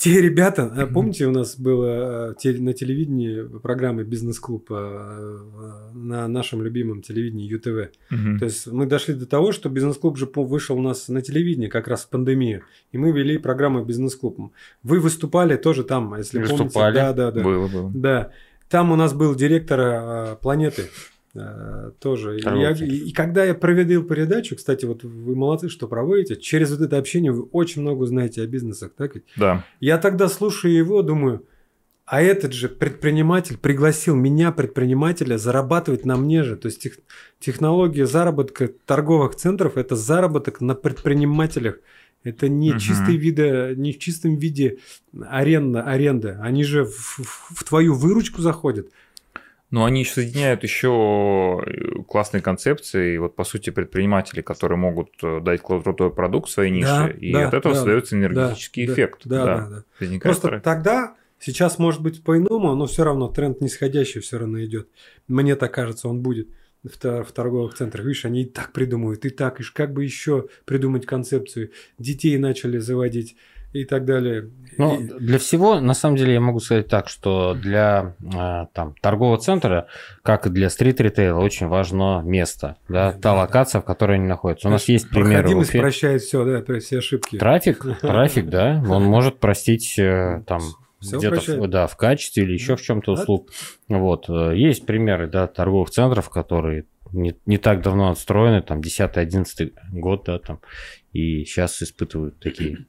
Те ребята, а помните, у нас было э, на телевидении программа «Бизнес-клуб» э, э, на нашем любимом телевидении ЮТВ. Мгм. То есть мы дошли до того, что бизнес-клуб же вышел у нас на телевидении как раз в пандемию, и мы вели программу «Бизнес-клуб». Вы выступали тоже там, если Выступали. помните. Да, да, да. Было, было. Да. Там у нас был директор э, планеты э, тоже. И, Торговый я- и- и когда я проводил передачу, кстати, вот вы молодцы, что проводите, через вот это общение вы очень много узнаете о бизнесах, так ведь? Да. Я тогда слушаю его, думаю, а этот же предприниматель пригласил меня, предпринимателя, зарабатывать на мне же. То есть тех- технология заработка торговых центров – это заработок на предпринимателях. Это не, Мгм. чистый вида, не в чистом виде аренда, аренда. Они же в, в- в твою выручку заходят. Но они еще соединяют еще э, классные концепции. Вот, по сути, предприниматели, которые могут э, дать крутой продукт в своей нише, Да, и да, от этого да, создается энергетический да, эффект. Да, да, да. Возникает Просто вторая- тогда, сейчас может быть по-иному, но все равно тренд нисходящий все равно идет. Мне так кажется, он будет в, в торговых центрах. Видишь, они и так придумывают, и так, и как бы еще придумать концепцию. Детей начали заводить и так далее. Ну, И- для всего, на самом деле, я могу сказать так, что для э, там, торгового центра, как и для стрит-ритейла, очень важно место, да, Да, та да. локация, в которой они находятся. У нас есть примеры Проходимость Уфе. прощает все, да, все ошибки. Трафик, (laughs) трафик, да, он может простить э, там где-то да, в качестве или еще в чем-то Да. услуг. Вот. э, Есть примеры да, торговых центров, которые не, не так давно отстроены, там 10-11 год, да, там, и сейчас испытывают такие.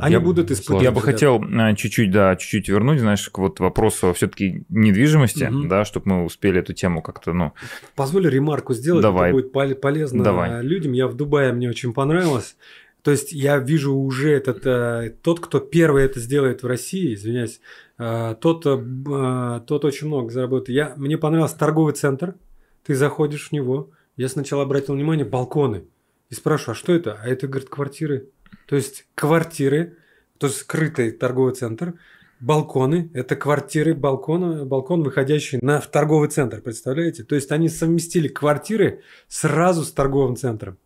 Они Я- будут испытывать. Я бы хотел э, чуть-чуть, да, чуть-чуть вернуть, знаешь, к вот вопросу все-таки недвижимости, Мгм. да, чтобы мы успели эту тему как-то, ну, Позволь ремарку сделать, Давай. это будет пол- полезно Давай. людям. Я в Дубае, мне очень понравилось. То есть я вижу уже этот, э, тот, кто первый это сделает в России, извиняюсь, э, тот, э, э, тот очень много заработает. Я, мне понравился торговый центр, ты заходишь в него, я сначала обратил внимание, балконы. И спрашиваю, а что это? А это, говорит, квартиры. То есть квартиры, то есть скрытый торговый центр, балконы, это квартиры, балкон, балкон, выходящий на в торговый центр, представляете? То есть они совместили квартиры сразу с торговым центром.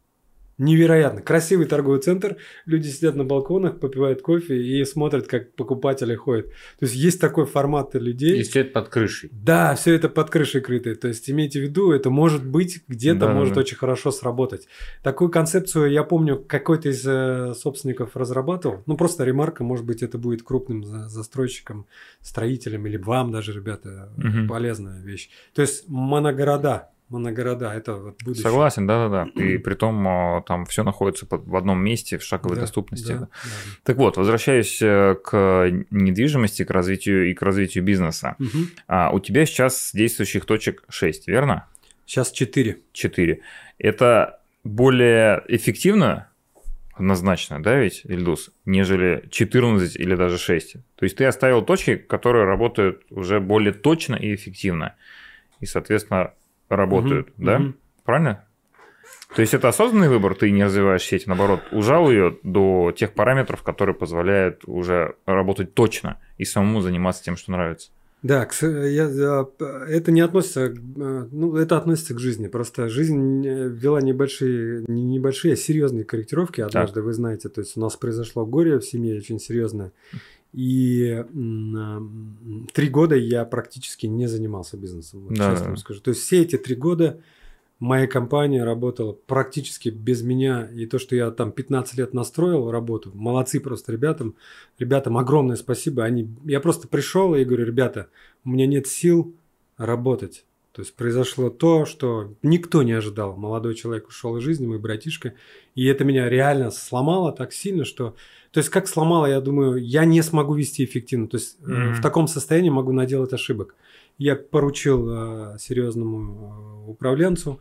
Невероятно. Красивый торговый центр. Люди сидят на балконах, попивают кофе и смотрят, как покупатели ходят. То есть есть такой формат людей. И все это под крышей. Да, все это под крышей крыто. То есть имейте в виду, это может быть где-то Да, может да. очень хорошо сработать. Такую концепцию я помню, какой-то из э, собственников разрабатывал. Ну просто ремарка, может быть, это будет крупным за- застройщиком, строителем или вам даже, ребята, Мгм. полезная вещь. То есть моногорода. Моногорода, это вот будущее. Согласен, да-да-да. И (clears throat) при том а, там все находится в одном месте, в шаговой Да, доступности. да, да. Так вот, возвращаясь э, к недвижимости, к развитию и к развитию бизнеса. Мгм. А, у тебя сейчас действующих точек 6, верно? Сейчас 4. 4. Это более эффективно, однозначно, да, ведь, Ильдус, нежели 14 или даже 6. То есть ты оставил точки, которые работают уже более точно и эффективно. И, соответственно, работают, да? Правильно? То есть это осознанный выбор, ты не развиваешь сеть, наоборот, ужал ее до тех параметров, которые позволяют уже работать точно и самому заниматься тем, что нравится. Да, я, я- это не относится, э, ну, это относится к жизни. Просто жизнь э, ввела небольшие, не небольшие, а серьезные корректировки однажды, вы знаете. То есть у нас произошло горе в семье очень серьезное. И три года я практически не занимался бизнесом, вот Да, честно вам скажу. То есть все эти три года моя компания работала практически без меня. И то, что я там 15 лет настроил работу, молодцы просто ребятам. Ребятам огромное спасибо. Они, я просто пришел и говорю, ребята, у меня нет сил работать. То есть произошло то, что никто не ожидал. Молодой человек ушел из жизни, мой братишка. И это меня реально сломало так сильно, что... То есть как сломало, я думаю, я не смогу вести эффективно. То есть Мгм. в таком состоянии могу наделать ошибок. Я поручил э, серьезному э, управленцу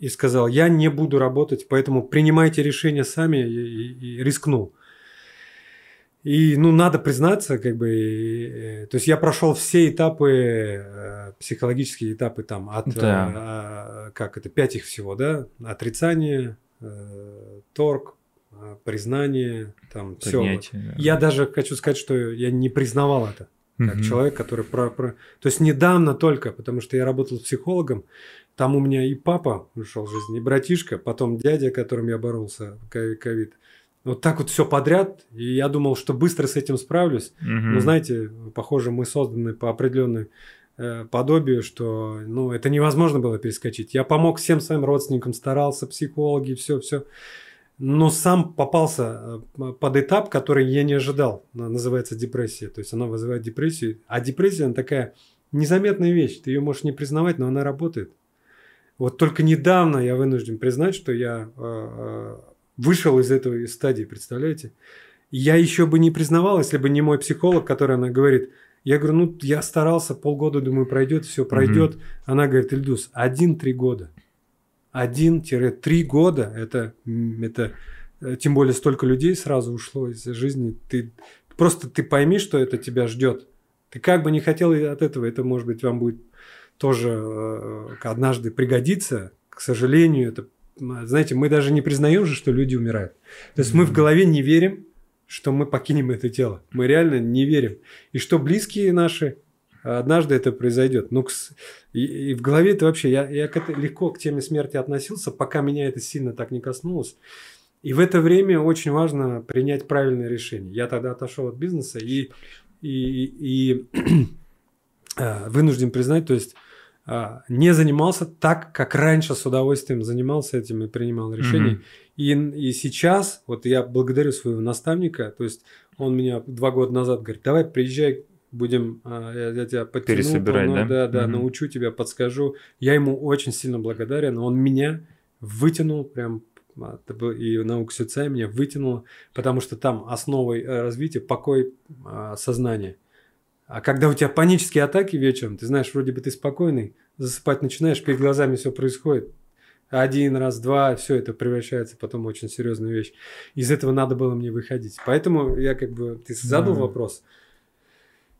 и сказал, я не буду работать, поэтому принимайте решения сами и, и- и рискнул. И, ну, надо признаться, как бы, и, э, то есть я прошел все этапы, э, психологические этапы там, от, Да. э, как это, пять их всего, да, отрицание, э, торг, признание, там, все. Поднятие, да. Я даже хочу сказать, что я не признавал это как Мгм. человек, который про, про... То есть недавно только, потому что я работал психологом, там у меня и папа ушел в жизнь, и братишка, потом дядя, которым я боролся, ко- ковид. Вот так вот все подряд, и я думал, что быстро с этим справлюсь. Мгм. Но знаете, похоже, мы созданы по определенной э, подобию, что ну, это невозможно было перескочить. Я помог всем своим родственникам, старался, психологи, все, все. Но сам попался э, под этап, который я не ожидал. Она называется депрессия. То есть она вызывает депрессию. А депрессия она такая незаметная вещь. Ты ее можешь не признавать, но она работает. Вот только недавно я вынужден признать, что я э, э, вышел из этой стадии, представляете? Я еще бы не признавал, если бы не мой психолог, который она говорит, я говорю, ну, я старался, полгода, думаю, пройдет, все пройдет. Она говорит, Ильдус, один-три года. Один-три года, это, это, э, тем более столько людей сразу ушло из жизни. Ты просто ты пойми, что это тебя ждет. Ты как бы не хотел от этого, это, может быть, вам будет тоже э, однажды пригодиться. К сожалению, это, знаете, мы даже не признаем же, что люди умирают. То есть мы в голове не верим, что мы покинем это тело. Мы реально не верим. И что близкие наши, однажды это произойдет. Ну, и, и в голове это вообще, я, я к этой- легко к теме смерти относился, пока меня это сильно так не коснулось. И в это время очень важно принять правильное решение. Я тогда отошел от бизнеса и, и, и э, (clears throat) вынужден признать, то есть а, не занимался так, как раньше с удовольствием занимался этим и принимал решения. Мгм. И, и сейчас, вот я благодарю своего наставника, то есть он меня два года назад говорит, давай приезжай, будем, а, я, я тебя подтяну, Пересобирать, ну, да? да, да, Мгм. научу тебя, подскажу. Я ему очень сильно благодарен, он меня вытянул прям а, и наука Сюцая меня вытянула, потому что там основой э, развития покой а, сознания. А когда у тебя панические атаки вечером, ты знаешь, вроде бы ты спокойный, засыпать начинаешь, перед глазами все происходит. Один раз, два, все это превращается потом в очень серьезную вещь. Из этого надо было мне выходить. Поэтому я как бы, ты задал Да. вопрос.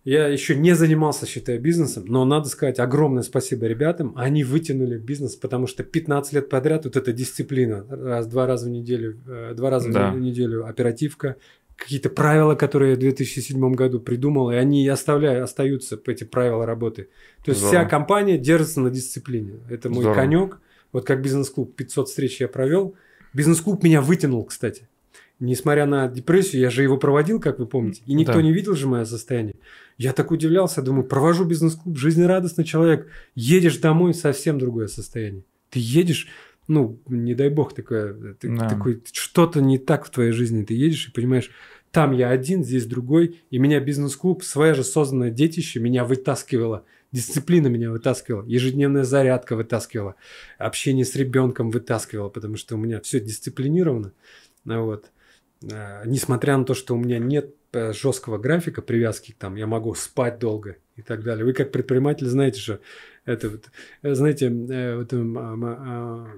Я еще не занимался, считаю, бизнесом, но надо сказать огромное спасибо ребятам. Они вытянули бизнес, потому что 15 лет подряд вот эта дисциплина, раз, два раза в неделю, э, два раза Да. в неделю оперативка, какие-то правила, которые я в 2007 году придумал, и они оставляют, остаются эти правила работы. То есть Здорово. вся компания держится на дисциплине. Это мой Здорово. конек. Вот как бизнес-клуб 500 встреч я провел. Бизнес-клуб меня вытянул, кстати. Несмотря на депрессию, я же его проводил, как вы помните. И никто Да. не видел же мое состояние. Я так удивлялся, думаю, провожу бизнес-клуб, жизнерадостный человек. Едешь домой, совсем другое состояние. Ты едешь, ну, не дай бог, такое, ты- Да. такой, что-то не так в твоей жизни. Ты едешь и понимаешь, Там я один, здесь другой. И меня бизнес-клуб, свое же созданное детище, меня вытаскивало. Дисциплина меня вытаскивала, ежедневная зарядка вытаскивала, общение с ребенком вытаскивала, потому что у меня все дисциплинировано. Вот. А, Несмотря на то, что у меня нет э, жесткого графика привязки, там я могу спать долго и так далее. Вы как предприниматель знаете, что это вот, э, знаете, э, вот, м, а,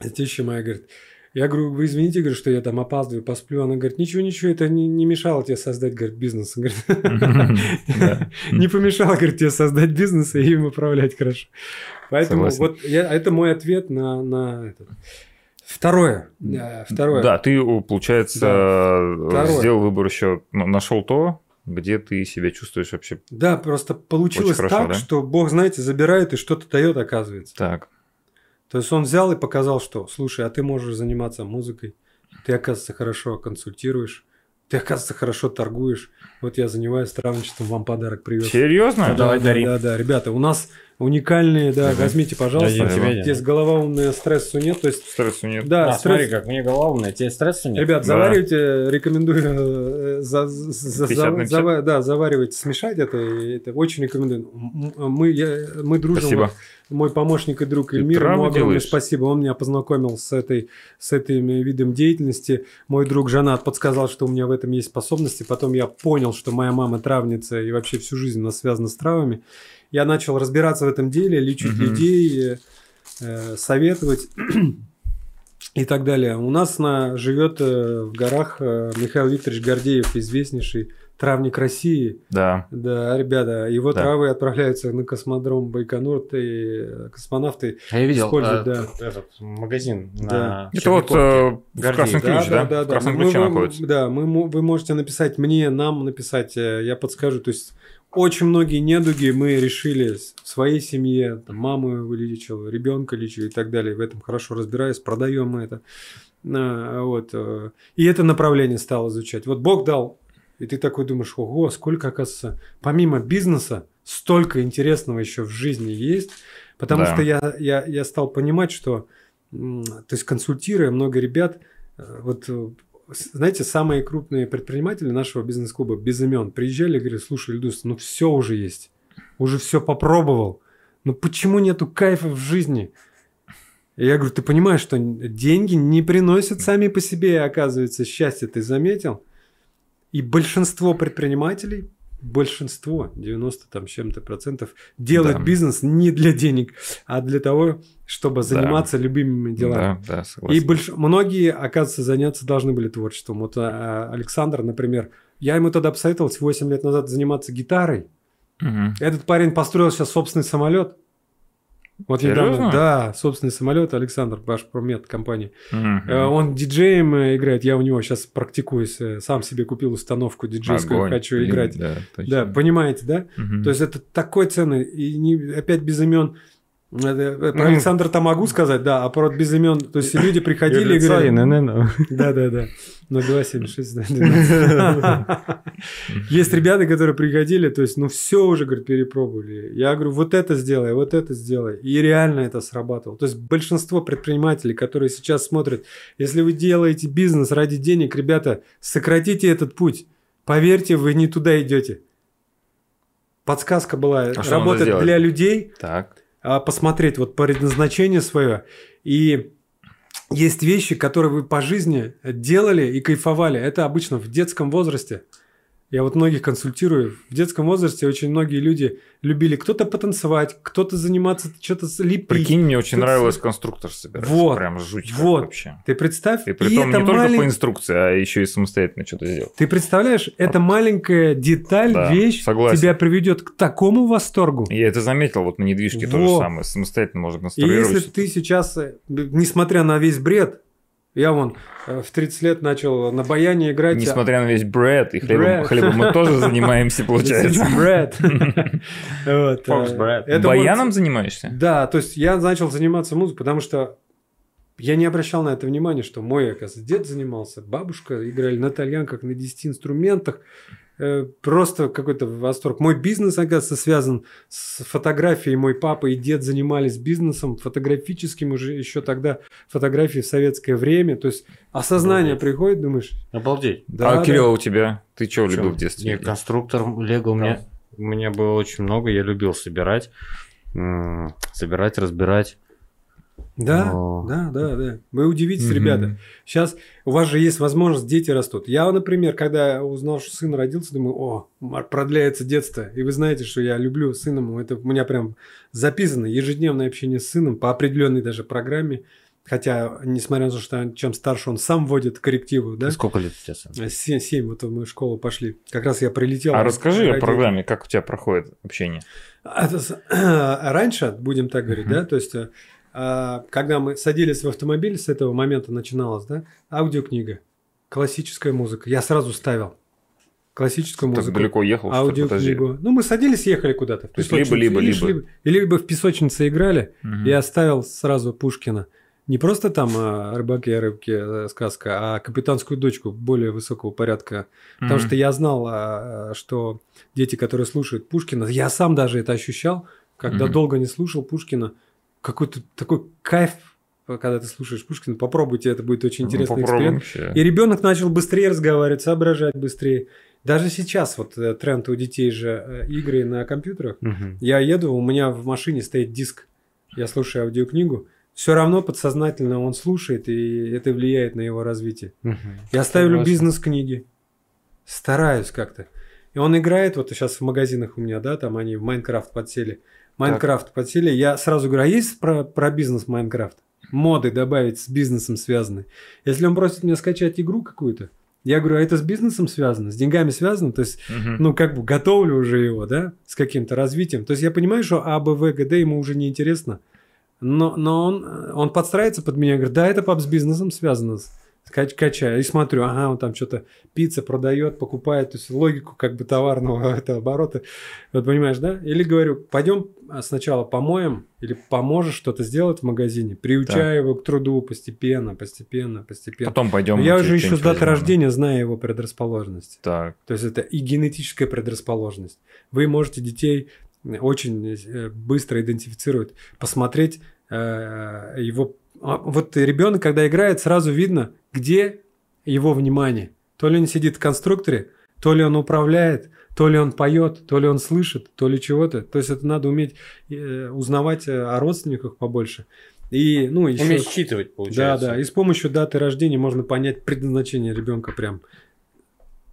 а, теща моя говорит, я говорю, вы извините, говорю, что я там опаздываю, посплю. Она говорит, ничего, ничего, это не, не мешало тебе создать, говорит, бизнес. Говорит. (laughs) Не помешало, говорит, тебе создать бизнес и им управлять хорошо. Поэтому вот это мой ответ на, на это. Второе. э, Второе. Да, ты, о, получается, э, Второе. сделал выбор еще, ну, нашел то, где ты себя чувствуешь вообще Да, просто получилось хорошо, так, да? что Бог, знаете, забирает и что-то дает, оказывается. так. То есть он взял и показал, что, слушай, а ты можешь заниматься музыкой, ты, оказывается, хорошо консультируешь, ты, оказывается, хорошо торгуешь. Вот я занимаюсь травничеством, вам подарок привез. Серьезно? Да. Давай, да, дари. Да, да, ребята, у нас уникальные, да, Мгм. возьмите, пожалуйста. Дадим тебе. Здесь голова умная, стрессу нет, то есть, Стрессу нет. да, А, смотри, стресс- как мне голова умная, тебе стресса нет? Ребят, Да. заваривайте, рекомендую, э, за, за- 50 на за- 50. зава- да, заваривать, смешать это, это очень рекомендую. Мы, я- мы дружим, Спасибо. Мой помощник и друг Эльмир, ему огромное делаешь? спасибо, он меня познакомил с, этой, с этим видом деятельности. Мой друг Жанат подсказал, что у меня в этом есть способности, потом я понял, что моя мама травница, и вообще всю жизнь она связана с травами. Я начал разбираться в этом деле, лечить Мгм. людей, э, советовать (clears throat) и так далее. У нас на, живет э, в горах э, Михаил Викторович Гордеев, известнейший травник России. Да. Да, ребята, его Да. травы отправляются на космодром Байконур, и космонавты. А я видел Используют, э, да. этот магазин Да. на Это вот э, в Гордеев. Красный Ключ, да? В Красном Мы- Ключе мы- находится. Да, мы, вы можете написать мне, нам написать, э, я подскажу. То есть очень многие недуги мы решили в своей семье, там, маму вылечил, ребенка лечил и так далее. В этом хорошо разбираюсь, продаем мы это. А, вот. э, И это направление стал изучать. Вот Бог дал, и ты такой думаешь, ого, сколько, оказывается, помимо бизнеса, столько интересного еще в жизни есть. Потому Да. что я, я, я стал понимать, что, то есть консультируя много ребят, э, вот э, знаете, самые крупные предприниматели нашего бизнес-клуба без имен приезжали и говорили, слушай, Ильдус, ну все уже есть, уже все попробовал, ну почему нету кайфа в жизни? И я говорю, ты понимаешь, что деньги не приносят сами по себе, оказывается, счастье, ты заметил? И большинство предпринимателей, большинство, 90 там чем-то процентов, делают Да. бизнес не для денег, а для того, чтобы заниматься любимыми делами. Да, да, И согласен. больш... многие, оказывается, заняться должны были творчеством. Вот а, Александр, например, я ему тогда посоветовал 8 лет назад заниматься гитарой. Мгм. Этот парень построил сейчас собственный самолет. Вот недавно, Серьезно? да, собственный самолет, Александр, ваш промет компании. Э, Он диджеем э, играет, я у него сейчас практикуюсь, э, сам себе купил установку диджейскую, Огонь. хочу играть. Да, Да, точно. понимаете, да? Мгм. То есть это такой ценный, и не, опять без имен. Это, э, Про Мгм. Александра-то могу сказать, да, а про вот без имен. То есть люди приходили и говорили... Да, да, да. 0276. да, 12. Есть ребята, которые приходили, то есть, ну все уже, говорит, перепробовали. Я говорю, вот это сделай, вот это сделай. И реально это срабатывало. То есть большинство предпринимателей, которые сейчас смотрят, если вы делаете бизнес ради денег, ребята, сократите этот путь. Поверьте, вы не туда идете. Подсказка была А работать для людей, Так. А, посмотреть вот предназначение свое. И есть вещи, которые вы по жизни делали и кайфовали. Это обычно в детском возрасте. Я вот многих консультирую. В детском возрасте очень многие люди любили кто-то потанцевать, кто-то заниматься, что-то лепить. Прикинь, мне очень нравилось конструктор собирать. Вот, Прям жуть вот. вообще. Ты представь, И притом не только малень- по инструкции, а еще и самостоятельно что-то сделать. Ты представляешь, эта маленькая деталь, Да, вещь согласен. тебя приведет к такому восторгу. Я это заметил, вот на недвижке то же Вот. самое. Самостоятельно можно И конструировать. если ты сейчас, э, несмотря на весь бред, я вон э, в 30 лет начал на баяне играть. а Несмотря на весь бред, и хлебом, Бред. хлебом мы тоже занимаемся, (laughs) получается. Бред. (laughs) Э, Баяном занимаешься? Да, то есть я начал заниматься музыкой, потому что я не обращал на это внимания, что мой, оказывается, дед занимался, бабушка играли на тальянках, на 10 инструментах. Э, просто какой-то восторг. Мой бизнес, оказывается, связан с фотографией. Мой папа и дед занимались бизнесом фотографическим уже еще тогда, фотографии в советское время. То есть осознание Обалдеть. приходит, думаешь, Обалдеть. да, а Кирилл, у тебя? Ты что Чё? любил в детстве? Не, конструктор Лего у меня, у меня было очень много, я любил собирать. Собирать, разбирать. Да, О. да, да, да. Вы удивитесь, Мгм. ребята. Сейчас у вас же есть возможность, дети растут. Я, например, когда узнал, что сын родился, думаю, о, продляется детство. И вы знаете, что я люблю сыном. Это у меня прям записано ежедневное общение с сыном по определенной даже программе. Хотя, несмотря на то, что чем старше он сам вводит коррективы, да? Сколько лет у тебя сын? Семь, семь, вот мы в школу пошли. Как раз я прилетел. А расскажи о программе, как у тебя проходит общение. А, (clears throat) Раньше, будем так говорить, Мгм. да, то есть, э, когда мы садились в автомобиль, с этого момента начиналось, да, аудиокнига, классическая музыка. Я сразу ставил классическую Так музыку. далеко ехал, что. Аудиокнигу. Ну, мы садились, ехали куда-то. То есть либо- либо- шли- Или либо в песочнице играли, Мгм. я ставил сразу Пушкина. Не просто там а, рыбаки, рыбки э, сказка, а капитанскую дочку более высокого порядка Потому Мгм. что я знал, а, что дети, которые слушают Пушкина, я сам даже это ощущал, когда Мгм. долго не слушал Пушкина, какой-то такой кайф, когда ты слушаешь Пушкина. Попробуйте, это будет очень Ну, интересный попробуем эксперимент. вообще. И ребенок начал быстрее разговаривать, соображать быстрее. Даже сейчас вот э, тренд у детей же э, игры на компьютерах. Мгм. Я еду, у меня в машине стоит диск, я слушаю аудиокнигу. Все равно подсознательно он слушает, и это влияет на его развитие. Мгм. Я ставлю бизнес-книги. Стараюсь как-то. И он играет, вот сейчас в магазинах у меня, да, там они в Майнкрафт подсели. Майнкрафт подсели. Я сразу говорю, а есть про, про бизнес Майнкрафт? Моды добавить с бизнесом связаны. Если он просит меня скачать игру какую-то, я говорю, а это с бизнесом связано, с деньгами связано? То есть, Мгм. ну, как бы готовлю уже его, да, с каким-то развитием. То есть я понимаю, что А, Б, В, Г, Д ему уже не интересно. Но, но он, он подстраивается под меня, говорит, да, это пап с бизнесом связано. Кач- Качаю. И смотрю, ага, он там что-то пицца продает, покупает, то есть логику как бы товарного (laughs) это оборота. Вот понимаешь, да? Или говорю, пойдем сначала помоем, или поможешь что-то сделать в магазине, приучаю его к труду постепенно, постепенно, постепенно. Потом пойдем. я уже еще с даты возьмем. рождения знаю его предрасположенность. Так. То есть это и генетическая предрасположенность. Вы можете детей очень э, быстро идентифицировать, посмотреть э, его. А, Вот ребенок, когда играет, сразу видно, где его внимание. То ли он сидит в конструкторе, то ли он управляет, то ли он поет, то ли он слышит, то ли чего-то. То есть это надо уметь э, узнавать э, о родственниках побольше. И, ну, еще... Уметь считывать, Да, получается. да. И с помощью даты рождения можно понять предназначение ребенка прям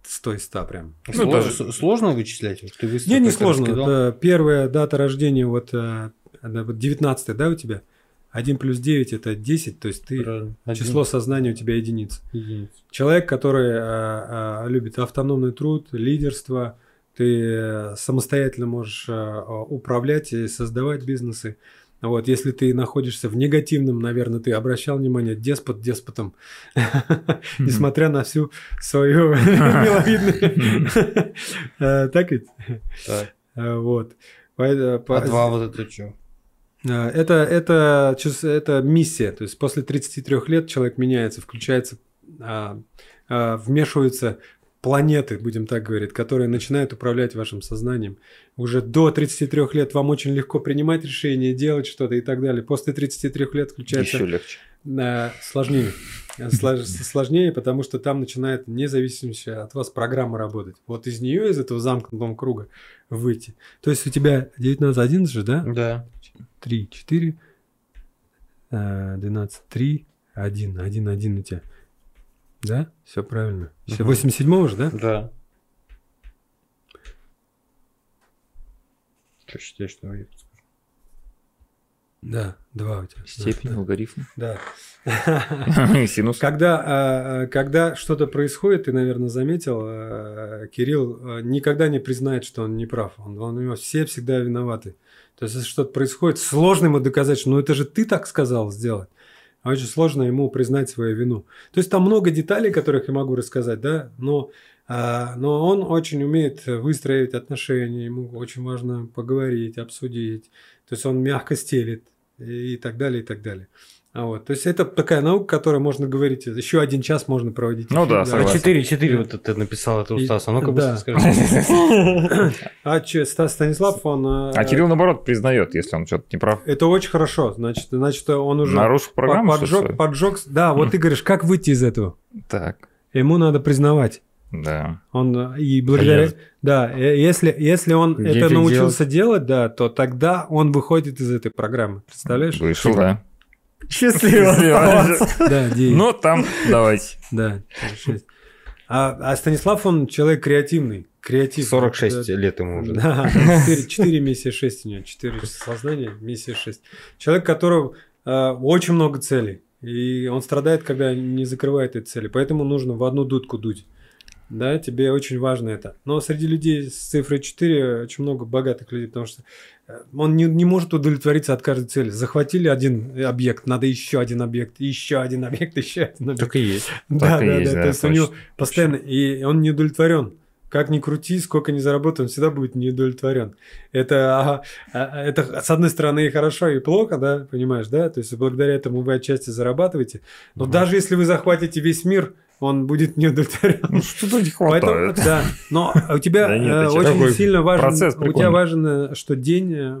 с той ста прям. Ну, Сло- даже- Сложно вычислять? Вот Ты Не, не сложно. Это первая дата рождения, вот, э, она вот 19 да, у тебя? 1 плюс 9 это 10, то есть ты Правильно. Число сознания у тебя единица. единиц. Человек, который э, э, любит автономный труд, лидерство, ты э, самостоятельно можешь э, управлять и создавать бизнесы. Вот, если ты находишься в негативном, наверное, ты обращал внимание, деспот деспотом, (laughs) несмотря на всю свою (laughs) миловидную. Э, Так ведь? Так. Вот. А два вот это что? А, Это, это, это миссия. То есть после 33 лет человек меняется, включается, а, а, вмешиваются планеты, будем так говорить, которые начинают управлять вашим сознанием. Уже до 33 лет вам очень легко принимать решения, делать что-то и так далее. После 33 лет включается Еще легче. а, сложнее. Слож- Сложнее, потому что там начинает независимая от вас программа работать. Вот из нее, из этого замкнутого круга выйти. То есть у тебя 19, 11 же, да? Да. 3, 4, э, 12, 3, 1, 1, 1 у тебя. Да? Все правильно. Все, Мгм. 87 же, да? Да. Что считаешь, что я подскажу? Да, 2 у тебя. Степень, алгоритм. Да. (laughs) Синус. Когда, а, а, когда что-то происходит, ты, наверное, заметил, а, Кирилл никогда не признает, что он не прав. Он, он- у него все всегда виноваты. То есть, если что-то происходит, сложно ему доказать, что ну это же ты так сказал сделать. А очень сложно ему признать свою вину. То есть там много деталей, которых я могу рассказать, да, но, а, но он очень умеет выстроить отношения, ему очень важно поговорить, обсудить. То есть он мягко стелит и так далее, и так далее. А вот, то есть это такая наука, которой можно говорить, еще один час можно проводить. Ну да, А согласен. 4, 4 вот ты написал это у Стаса. А ну-ка да. быстро скажи. А че, Стас Станислав, он... э, А Кирилл, наоборот, признает, если он что-то не прав. Это очень хорошо, значит, значит он уже... Нарушил программу, поджег, поджег, да, вот ты говоришь, как выйти из этого? Так, Ему надо признавать. да. Он э, и благодаря, Понятно. да, э, если если он Где это научился делать, да, то тогда он выходит из этой программы. Представляешь? Вышел, да. Счастливо. Да, девять. Ну, там, давайте. Да. А, а Станислав, он человек креативный. Креатив. 46 Да, лет ему уже. Да, 4, 4 миссия 6 у него, 4 сознания, миссия 6. Человек, которого э, очень много целей. И он страдает, когда не закрывает эти цели. Поэтому нужно в одну дудку дуть. Да, тебе очень важно это. Но среди людей с цифрой 4 очень много богатых людей, потому что э, он не, не может удовлетвориться от каждой цели. Захватили один объект, надо еще один объект, еще один объект, (laughs) еще один объект. Так и есть. Да, Так и да, есть, да. да, То есть у него постоянно, и он не удовлетворен. Как ни крути, сколько ни заработай, он всегда будет не удовлетворен. Это, ага, а, это с одной стороны и хорошо, и плохо, да, понимаешь, да? То есть благодаря этому вы отчасти зарабатываете. Но Мгм. даже если вы захватите весь мир, он будет не удовлетворен. Ну, что-то не Поэтому, хватает. да, но у тебя Да нет, э, очень сильно важен, у тебя э, что день э,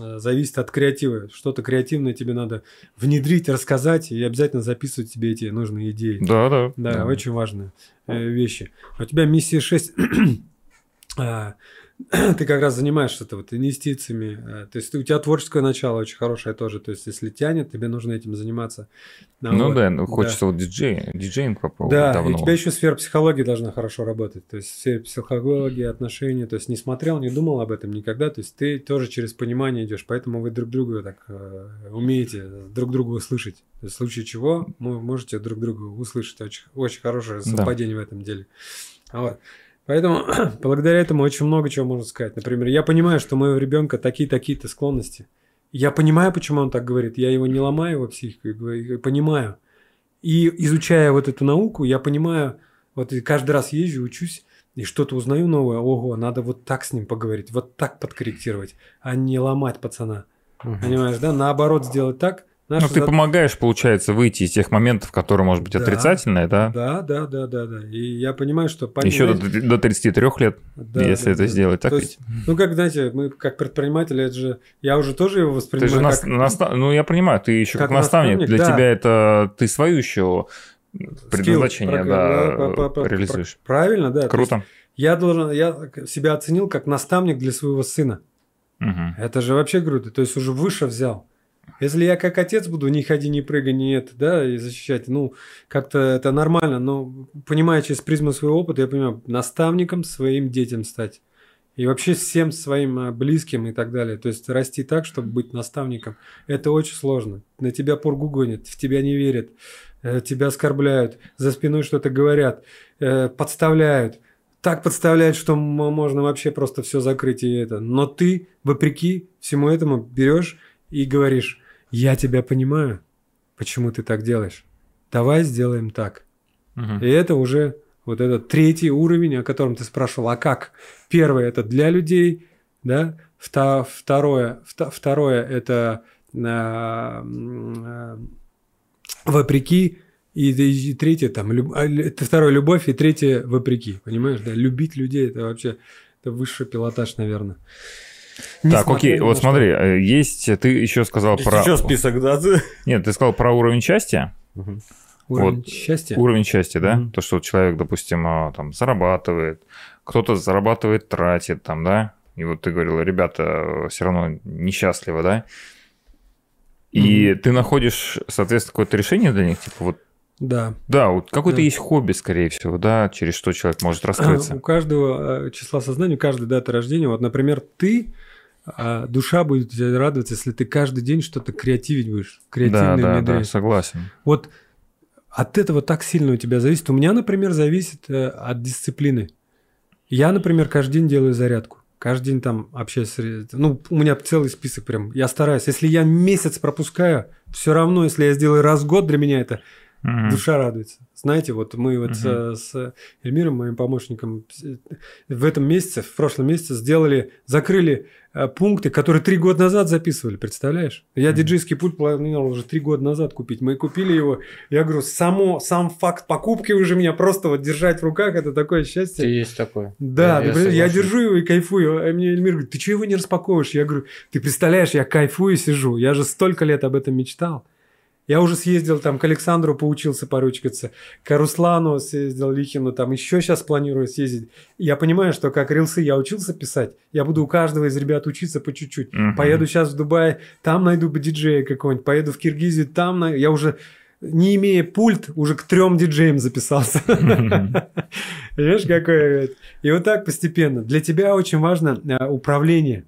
э, зависит от креатива. Что-то креативное тебе надо внедрить, рассказать и обязательно записывать себе эти нужные идеи. Да, да. Да, очень важные э, вещи. У тебя миссия 6. (clears throat) а, (clears throat) ты как раз занимаешься это вот инвестициями. э, То есть у тебя творческое начало очень хорошее тоже. То есть если тянет, тебе нужно этим заниматься. А, Ну вот, да, ну хочется вот диджей, диджейнг попробовать Да, и давно. у тебя еще сфера психологии должна хорошо работать. То есть сфера психологии, отношения. То есть не смотрел, не думал об этом никогда. То есть ты тоже через понимание идешь. Поэтому вы друг друга так э, умеете друг друга услышать. То есть в случае чего вы можете друг друга услышать. Очень, очень хорошее Да. совпадение в этом деле. Вот. Поэтому (clears throat) благодаря этому очень много чего можно сказать. Например, я понимаю, что у моего ребенка такие-такие-то склонности. Я понимаю, почему он так говорит. Я его не ломаю его психику, я понимаю. И изучая вот эту науку, я понимаю, вот и каждый раз езжу, учусь, и что-то узнаю новое. Ого, надо вот так с ним поговорить, вот так подкорректировать, а не ломать пацана. Мгм. Понимаешь, да? Наоборот, сделать так. Ну, Наша ты зад- помогаешь, получается, выйти из тех моментов, которые, может быть, Да. отрицательные, да? Да, да, да, да, да. И я понимаю, что помимо Еще до, до 33 лет, Да, если да, это да. сделать, так То ведь? есть, ну, как, знаете, мы как предприниматели, это же, я уже тоже его Ты воспринимаю же нас- как... наста- Ну, я понимаю, ты еще как, как наставник. наставник, Для да. тебя это ты свою еще скилл, предназначение, про- да, про- про- про- реализуешь. Правильно, да. Круто. Я должен, я себя оценил как наставник для своего сына. Мгм. Это же вообще круто. То есть уже выше взял. Если я как отец буду не ходи, не прыгай, не это, да, и защищать, ну, как-то это нормально, но понимая через призму своего опыта, я понимаю, наставником своим детям стать. И вообще всем своим а, близким и так далее. То есть расти так, чтобы быть наставником. Это очень сложно. На тебя пургу гонят, в тебя не верят, э, тебя оскорбляют, за спиной что-то говорят, э, подставляют. Так подставляют, что можно вообще просто все закрыть и это. Но ты, вопреки всему этому, берешь и говоришь, я тебя понимаю, почему ты так делаешь. Давай сделаем так. Мгм. И это уже вот этот третий уровень, о котором ты спрашивал. А как? Первое это для людей, да? Второе, второе это а, а, вопреки. И, и- и третье там, люб- а, это второе любовь, и третье вопреки. Понимаешь, да? Любить людей это вообще это высший пилотаж, наверное. Так, окей, вот смотри, э, есть, ты еще сказал про... Еще список, да? (laughs) Нет, ты сказал про уровень счастья. Уровень вот счастья. Уровень счастья, да? Мгм. То, что человек, допустим, а, там зарабатывает, кто-то зарабатывает, тратит, там, да? И вот ты говорил, ребята все равно несчастливы, да? И ты находишь, соответственно, какое-то решение для них, типа вот, Да. да, вот какое-то Да. есть хобби, скорее всего, да, через что человек может раскрыться. У каждого э, числа сознания, у каждой даты рождения, вот, например, ты, а, душа будет тебе радоваться, если ты каждый день что-то креативить будешь, Да, креативно да, да, внедрять. согласен. Вот от этого так сильно у тебя зависит. У меня, например, зависит э, от дисциплины. Я, например, каждый день делаю зарядку. Каждый день там общаюсь Ну, у меня целый список прям. Я стараюсь. Если я месяц пропускаю, все равно, если я сделаю раз в год, для меня это Мгм. душа радуется. Знаете, вот мы вот Мгм. с, с Эльмиром, моим помощником, в этом месяце, в прошлом месяце сделали, закрыли э, пункты, которые три года назад записывали, представляешь? Я Мгм. диджейский пульт планировал уже три года назад купить. Мы купили его. Я говорю, само, сам факт покупки уже меня просто вот держать в руках, это такое счастье. есть такое. Да, Я- ты я я, держу его и кайфую. А мне Эльмир говорит, ты чего его не распаковываешь? Я говорю, ты представляешь, я кайфую сижу. Я же столько лет об этом мечтал. Я уже съездил там к Александру, поучился поручкаться, к Руслану съездил, Лихину, там еще сейчас планирую съездить. Я понимаю, что как рилсы я учился писать, я буду у каждого из ребят учиться по чуть-чуть. Мгм. Поеду сейчас в Дубай, там найду бы диджея какого-нибудь, поеду в Киргизию, там най- я уже не имея пульт, уже к трем диджеям записался. Понимаешь, какое... И вот так постепенно. Для тебя очень важно э, управление.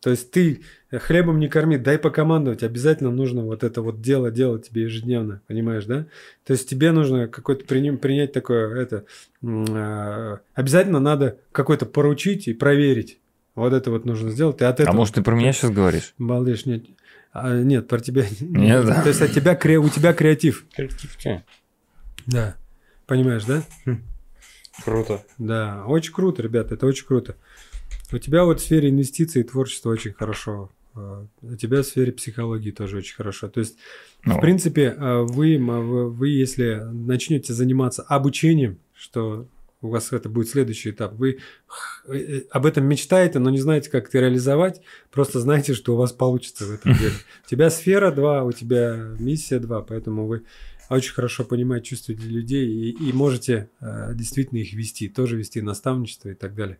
То есть ты хлебом не корми, дай покомандовать. Обязательно нужно вот это вот дело делать тебе ежедневно, понимаешь, да? То есть тебе нужно какой-то принять такое, это, э, обязательно надо какой-то поручить и проверить. Вот это вот нужно сделать. И от А этого... может, ты про меня сейчас говоришь? Балдеж, нет. А, нет, про тебя. (laughs) Нет, да. То есть от тебя, кре- у тебя креатив. Креативки. Да. Понимаешь, да? Круто. Да, очень круто, ребята, это очень круто. У тебя вот в сфере инвестиций и творчества очень хорошо. Э, У тебя в сфере психологии тоже очень хорошо. То есть, Ну, в принципе, э, вы, вы, если начнете заниматься обучением, что у вас это будет следующий этап, вы х- э, об этом мечтаете, но не знаете, как это реализовать, просто знаете, что у вас получится в этом (laughs) деле. У тебя сфера 2, у тебя миссия 2, поэтому вы очень хорошо понимаете, чувствуете людей и, и можете э, действительно их вести, тоже вести наставничество и так далее.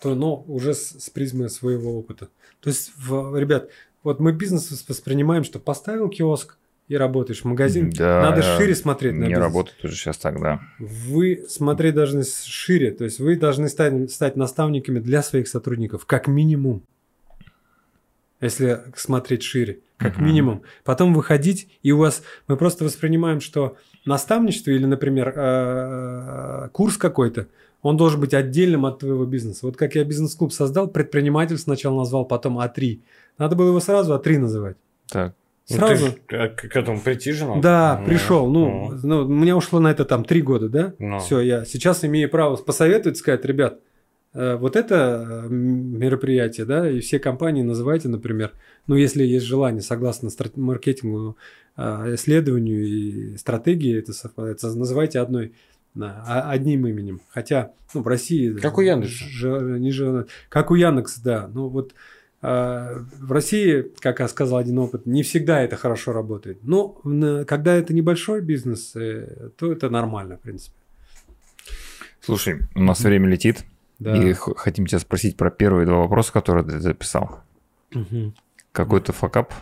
То, но уже с, с призмы своего опыта. То есть, в- ребят, вот мы бизнес вос- воспринимаем, что поставил киоск и работаешь, магазин, Да, надо шире смотреть на Не бизнес. работает уже сейчас тогда. Вы смотреть должны шире, то есть вы должны стать, стать наставниками для своих сотрудников, как минимум. Если смотреть шире, как Мгм. минимум. Потом выходить, и у вас мы просто воспринимаем, что наставничество или, например, э, курс какой-то, он должен быть отдельным от твоего бизнеса. Вот как я бизнес-клуб создал, предприниматель сначала назвал, потом А3. Надо было его сразу А3 называть. Так. Ну, Сразу. ты ж, а, к этому прийти же надо. Да, Ну, пришел. Ну, ну, у меня ушло на это там три года, да? Ну. Все, я сейчас имею право посоветовать, сказать, ребят, э, вот это э, мероприятие, да, и все компании называйте, например, ну, если есть желание, согласно маркетингу, э, исследованию и стратегии, это совпадает, со- называйте одной, да, а- одним именем. Хотя, ну, в России... Как у Яндекса. ж- не ж- как у Яндекса, да. Ну, вот э, в России, как я сказал, один опыт, не всегда это хорошо работает. Но когда это небольшой бизнес, э, то это нормально, в принципе. Слушай, у нас время летит. Да. И хотим тебя спросить про первые два вопроса, которые ты записал. Мгм. Какой-то факап?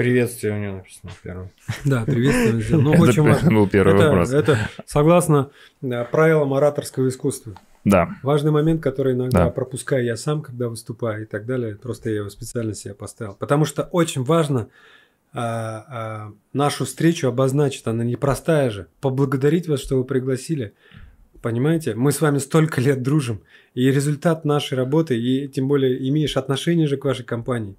Приветствие у него написано первое. (laughs) Да, приветствую. сделал. Ну, Это очень важно. был первый это, вопрос. это согласно да, правилам ораторского искусства. Да. Важный момент, который иногда Да. пропускаю я сам, когда выступаю и так далее. Просто я его специально себе поставил. Потому что очень важно а, а, нашу встречу обозначить. Она непростая же. Поблагодарить вас, что вы пригласили. Понимаете? Мы с вами столько лет дружим. И результат нашей работы, и тем более имеешь отношение же к вашей компании.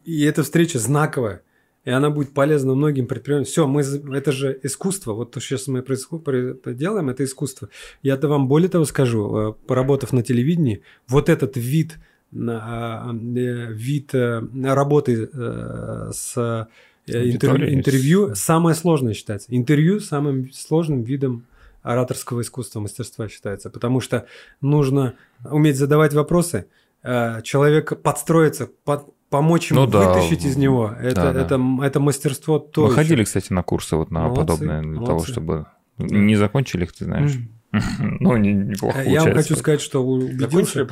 А, И эта встреча знаковая. И она будет полезна многим предпринимателям. Все, мы, это же искусство. Вот то, что сейчас мы делаем, это искусство. Я-то вам более того скажу, э, поработав на телевидении, вот этот вид, на, э, вид э, работы с интер- Аудиторией. интервью самое сложное считается. Интервью самым сложным видом ораторского искусства, мастерства считается, потому что нужно уметь задавать вопросы, человек подстроиться, под- помочь ему Ну да. вытащить из него. Это, Да, да. это, это мастерство то Мы еще. ходили, кстати, на курсы вот на Молодцы, подобное, для того, молодцы. чтобы... Не закончили их, ты знаешь. (laughs) Ну, не- неплохо Я вам хочу сказать, что убедился,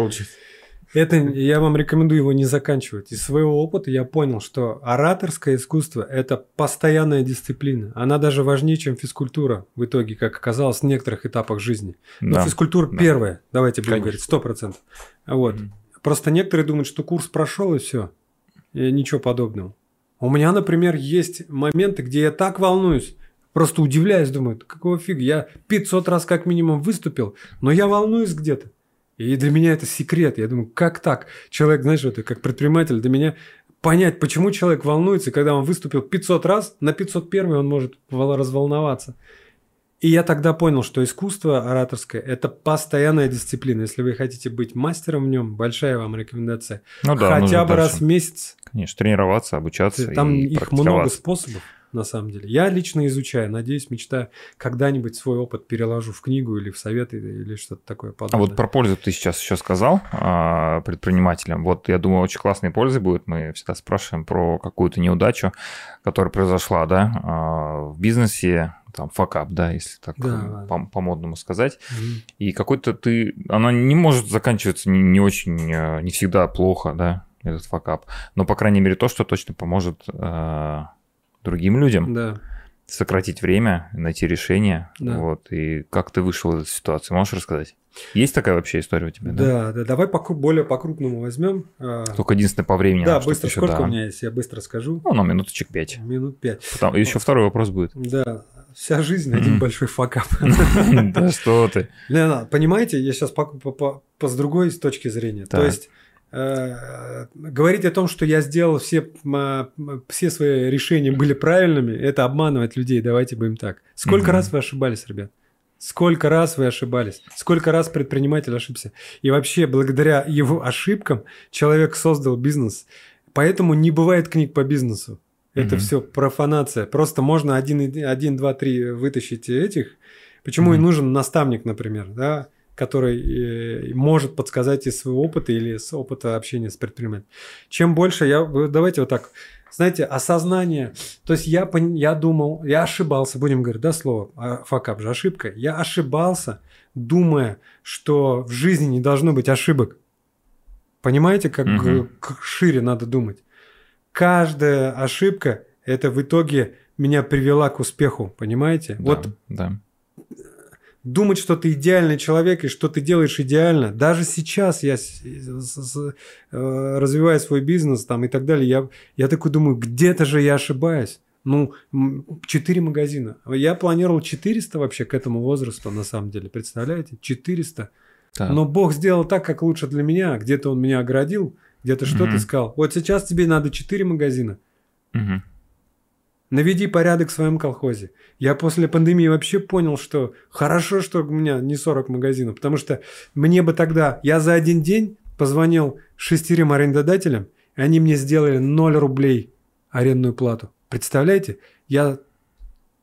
это я вам рекомендую его не заканчивать. Из своего опыта я понял, что ораторское искусство – это постоянная дисциплина. Она даже важнее, чем физкультура в итоге, как оказалось в некоторых этапах жизни. Но Да. физкультура да. первая, давайте будем Конечно. говорить, сто процентов. Вот. Мгм. Просто некоторые думают, что курс прошел и все. И ничего подобного. У меня, например, есть моменты, где я так волнуюсь, просто удивляюсь, думаю, какого фига, я 500 раз как минимум выступил, но я волнуюсь где-то. И для меня это секрет. Я думаю, как так? Человек, знаешь, это как предприниматель, для меня понять, почему человек волнуется, когда он выступил 500 раз, на 501 он может разволноваться. И я тогда понял, что искусство ораторское – это постоянная дисциплина. Если вы хотите быть мастером в нем, большая вам рекомендация. Ну да, Хотя бы нужно раз дальше. в месяц. Конечно, тренироваться, обучаться Там и их много способов, на самом деле. Я лично изучаю. Надеюсь, мечтаю, когда-нибудь свой опыт переложу в книгу или в советы или что-то такое А подобное. вот про пользу ты сейчас еще сказал а, предпринимателям. Вот я думаю, очень классной пользы будет. Мы всегда спрашиваем про какую-то неудачу, которая произошла, да, а, в бизнесе, там, факап, да, если так Да, э, по- по-модному сказать. Мгм. И какой-то ты... Она не может заканчиваться не, не очень, э, не всегда плохо, да, этот факап. Но, по крайней мере, то, что точно поможет э, другим людям Да. сократить время, найти решение. Да. Вот. И как ты вышел из этой ситуации? Можешь рассказать? Есть такая вообще история у тебя? Да, да, давай по, более по-крупному возьмем. А, Только единственное по времени. Да, быстро. еще, Сколько да. у меня есть? Я быстро скажу. Ну, на минуточек пять. Минут пять. Потом, еще второй вопрос будет. Да, вся жизнь один большой факап. (laughs) Да что ты. Лена, понимаете, я сейчас с другой точки зрения. То есть говорить о том, что я сделал все, м, все свои решения были правильными, это обманывать людей. Давайте будем так. Сколько Мгм. раз вы ошибались, ребят? Сколько раз вы ошибались? Сколько раз предприниматель ошибся? И вообще, благодаря его ошибкам человек создал бизнес. Поэтому не бывает книг по бизнесу. Это Мгм. все профанация. Просто можно один, и- один, два, три вытащить этих. Почему и Мгм. нужен наставник, например, да, который э, может подсказать из своего опыта или с опыта общения с предпринимателем. Чем больше я... Давайте вот так. Знаете, осознание. То есть я, я думал, я ошибался, будем говорить, да, слово, а, факап же, ошибка. Я ошибался, думая, что в жизни не должно быть ошибок. Понимаете, как к- шире надо думать? Каждая ошибка, это в итоге меня привела к успеху, понимаете? Да, Вот да. Думать, что ты идеальный человек и что ты делаешь идеально. Даже сейчас я с- с- с- э, развиваю свой бизнес там и так далее, я, я такой думаю, где-то же я ошибаюсь. Ну, 4 магазина. Я планировал 400 вообще к этому возрасту, на самом деле. Представляете? 400. Так. Но Бог сделал так, как лучше для меня. Где-то Он меня оградил, где-то что-то Мгм. сказал. Вот сейчас тебе надо 4 магазина. Мгм. Наведи порядок в своем колхозе. Я после пандемии вообще понял, что хорошо, что у меня не 40 магазинов, потому что мне бы тогда... Я за один день позвонил шестерым арендодателям, и они мне сделали 0 рублей арендную плату. Представляете? Я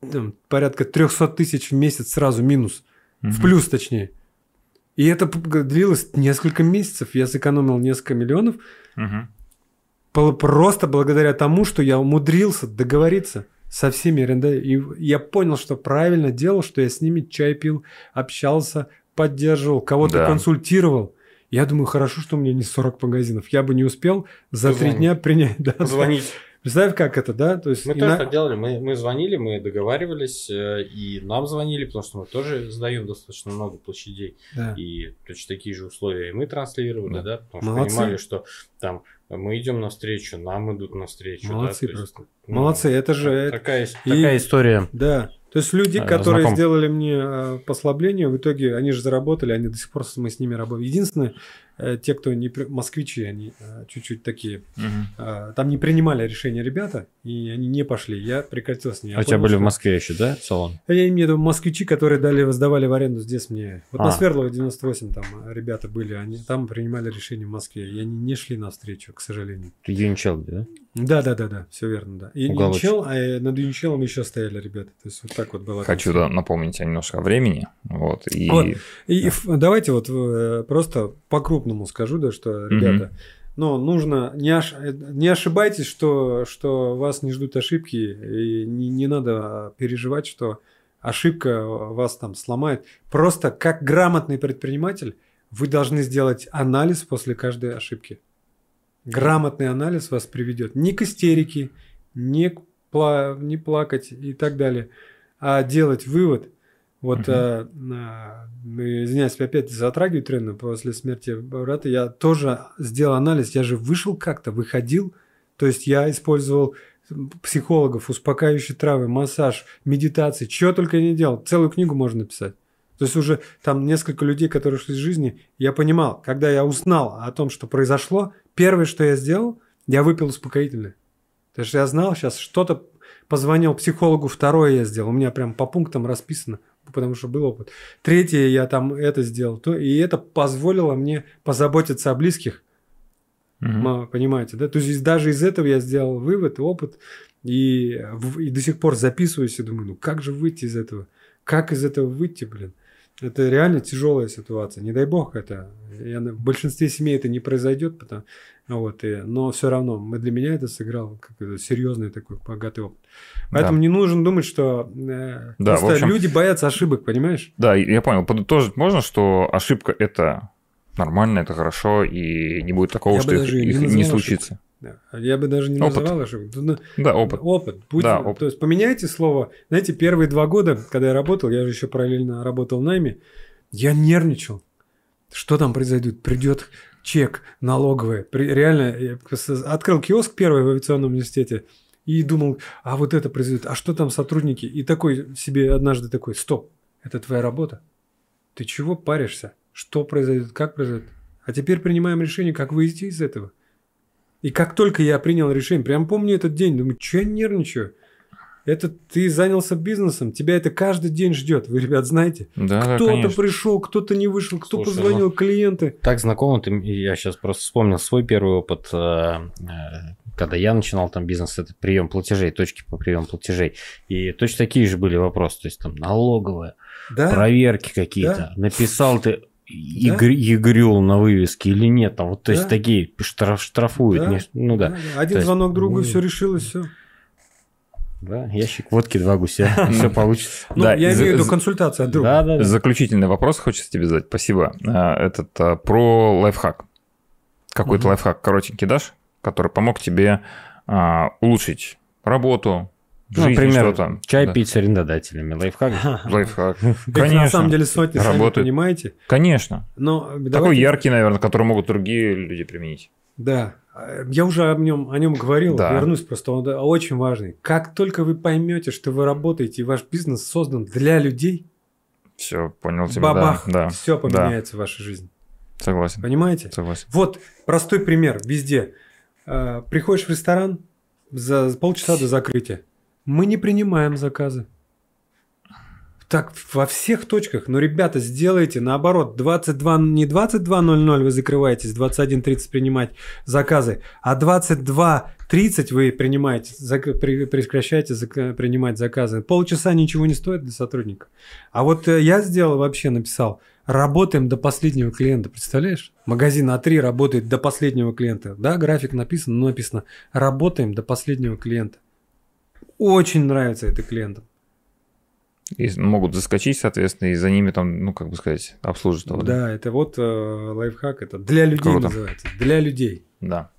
там, порядка 300 тысяч в месяц сразу минус. В Мгм. плюс, точнее. И это длилось несколько месяцев. Я сэкономил несколько миллионов, Мгм. Просто благодаря тому, что я умудрился договориться со всеми арендаторами. И я понял, что правильно делал, что я с ними чай пил, общался, поддерживал, кого-то Да. консультировал. Я думаю, хорошо, что у меня не 40 магазинов. Я бы не успел за три дня принять. Да. Позвонить. Представь, как это, да? То есть Мы тоже на- так делали, мы, мы звонили, мы договаривались, э, и нам звонили, потому что мы тоже сдаем достаточно много площадей, Да. и точно такие же условия и мы транслировали, Да. да, потому что Молодцы. понимали, что там мы идем навстречу, нам идут навстречу. да, Молодцы есть, просто. ну, Молодцы, это же... такая, и- такая история. Да. То есть люди, Э, которые знаком. сделали мне э, послабление, в итоге они же заработали, они до сих пор с- мы с ними работаем. Единственное, те, кто не москвичи, они э, чуть-чуть такие. А, Там не принимали решения ребята, и они не пошли. Я прекратил с ней. А у тебя были в Москве еще, да, салон? Я имею в виду москвичи, которые дали, сдавали в аренду здесь мне. Вот на А. Свердлова 98 там ребята были, они там принимали решение в Москве, и они не шли навстречу, к сожалению. Ты Юничел, да? Да, да, да, да, все верно, да. И Уголочек. А э, над Юнчелом еще стояли ребята. То есть вот так вот было. Хочу да, напомнить немножко о времени. Вот, и... Вот. И ф- давайте вот э, просто по-крупному скажу, да, что, ребята, ну, нужно, не, ош- э, не ошибайтесь, что, что вас не ждут ошибки, и не, не надо переживать, что ошибка вас там сломает. Просто как грамотный предприниматель вы должны сделать анализ после каждой ошибки. Грамотный анализ вас приведет не к истерике, не, к пла- не плакать и так далее, а делать вывод. Вот, э, на- ну, извиняюсь, опять затрагиваю тренда после смерти брата. Я тоже сделал анализ. Я же вышел как-то, выходил. То есть я использовал психологов, успокаивающие травы, массаж, медитации, чего только не делал. Целую книгу можно написать. То есть уже там несколько людей, которые шли из жизни, я понимал, когда я узнал о том, что произошло, первое, что я сделал, Я выпил успокоительное. Потому что я знал сейчас что-то, позвонил психологу, второе я сделал. У меня прям по пунктам расписано, потому что был опыт. Третье я там это сделал. То, и это позволило мне позаботиться о близких. Мгм. Понимаете, да? То есть даже из этого я сделал вывод, опыт, и, и до сих пор записываюсь и думаю, ну как же выйти из этого? Как из этого выйти, блин? Это реально тяжелая ситуация. Не дай бог это. Я, в большинстве семей это не произойдет, потому, вот, и, но все равно мы, для меня это сыграл как серьезный такой богатый опыт. Поэтому Да. не нужен думать, что э, Да, просто общем- люди боятся ошибок, понимаешь? Да, я понял. Подытожить можно, что ошибка это нормально, это хорошо, и не будет такого, Я что их, не их не называл случится. Да. Я бы даже не Опыт. называл ошибок. Тут, ну, Да, опыт. Опыт. Будь- Да, опыт. То есть поменяйте слово. Знаете, первые два года, когда я работал, я же еще параллельно работал в найме, я нервничал. Что там произойдет? Придет чек налоговый. При- реально, я открыл киоск первый в авиационном университете и думал, а вот это произойдет, а что там сотрудники? И такой себе однажды такой, стоп, это твоя работа. Ты чего паришься? Что произойдет? Как произойдет? А теперь принимаем решение, как выйти из этого. И как только я принял решение, прям помню этот день, думаю, что я нервничаю? Это ты занялся бизнесом, тебя это каждый день ждет. Вы, ребят, знаете? Да, да, кто-то конечно. пришел, кто-то не вышел, кто Слушай, позвонил, клиенты. Так знакомо, ты, я сейчас просто вспомнил свой первый опыт, э, э, когда я начинал там бизнес, это прием платежей, точки по приему платежей. И точно такие же были вопросы, то есть там налоговая, Да, проверки какие-то. Написал ты Да. игр, игрюл на вывеске или нет, там вот то есть Да. такие штраф, штрафуют. Да. не- ну да. да, да. Один То есть, звонок другу, и ну, все решилось, все. Да, ящик водки, два гуся, (laughs) все получится. Ну, Да, я имею в виду консультацию от друга. Да, да, да. Заключительный вопрос хочется тебе задать. Спасибо. А, Этот а, про лайфхак. Какой-то лайфхак коротенький дашь, который помог тебе а, улучшить работу, Ну, жизнь, например, что-то. чай Да. пить с арендодателями, лайфхак. (laughs) Лайфхак. Конечно. на самом деле сотни, сами Работает. понимаете. Конечно. Но Такой яркий, наверное, который могут другие люди применить. Да, я уже об нем, о нем говорил, Да. вернусь просто, он да, очень важный. Как только вы поймете, что вы работаете, и ваш бизнес создан для людей, Все, понял тебя. бабах, Да, да, все поменяется в вашей жизни. согласен. Понимаете? Согласен. Вот простой пример везде. Э, Приходишь в ресторан за полчаса до закрытия. Мы не принимаем заказы. Так, во всех точках. Но, ребята, сделайте наоборот. 22, не 22.00 вы закрываетесь, 21.30 принимать заказы, а 22.30 вы принимаете, зак- при- прекращаете зак- принимать заказы. Полчаса ничего не стоит для сотрудника. А вот э, я сделал, вообще написал, работаем до последнего клиента. Представляешь? Магазин А3 работает до последнего клиента. Да, график написан, но написано работаем до последнего клиента. Очень нравится это клиентам. И могут заскочить, соответственно, и за ними там, ну, как бы сказать, обслуживать. Да, это вот э, лайфхак. Это для людей Круто. называется. Для людей. Да.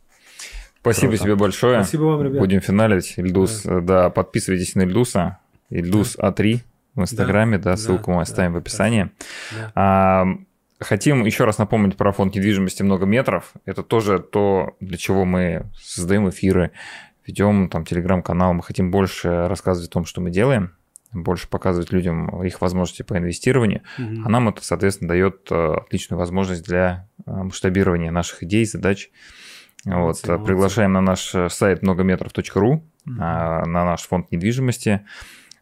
Спасибо Круто. тебе большое. Спасибо вам, ребят. Будем финалить. Ильдус, э, да, подписывайтесь на Ильдуса. Ильдус А3 в Инстаграме, да, да, ссылку мы да, оставим в описании. Да. А, хотим еще раз напомнить про фонд недвижимости много метров. Это тоже то, для чего мы создаем эфиры, ведем там телеграм-канал. Мы хотим больше рассказывать о том, что мы делаем, больше показывать людям их возможности по инвестированию. Мгм. А нам это, соответственно, дает э, отличную возможность для э, масштабирования наших идей, задач. Вот, молодцы. приглашаем на наш э, сайт многометров.ру, Мгм. а, на наш фонд недвижимости.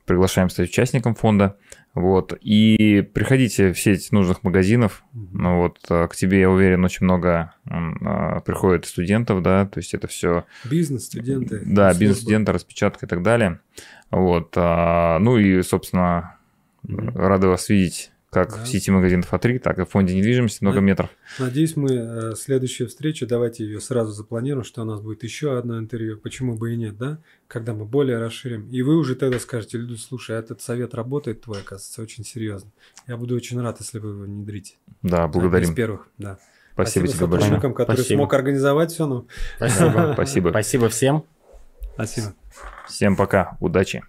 Приглашаем стать участником фонда. Вот. И приходите в сеть нужных магазинов. Ну вот э, к тебе, я уверен, очень много э, приходит студентов, да, то есть это все Бизнес, студенты. да, бизнес-студенты, распечатка и так далее. Вот. а, ну и, собственно, Мгм. рады вас видеть как Да. в сети магазинов А3, так и в фонде недвижимости много Да. метров. Надеюсь, мы э, следующую встречу, давайте ее сразу запланируем, что у нас будет еще одно интервью, почему бы и нет, да? Когда мы более расширим. И вы уже тогда скажете, Люду, слушай, этот совет работает твой, оказывается, очень серьезно. Я буду очень рад, если вы его внедрите. Да, Из благодарим. первых, да. Спасибо, тебе большое. который Спасибо. смог организовать все. Ну, Спасибо. Спасибо. Спасибо всем. спасибо. Всем пока, удачи.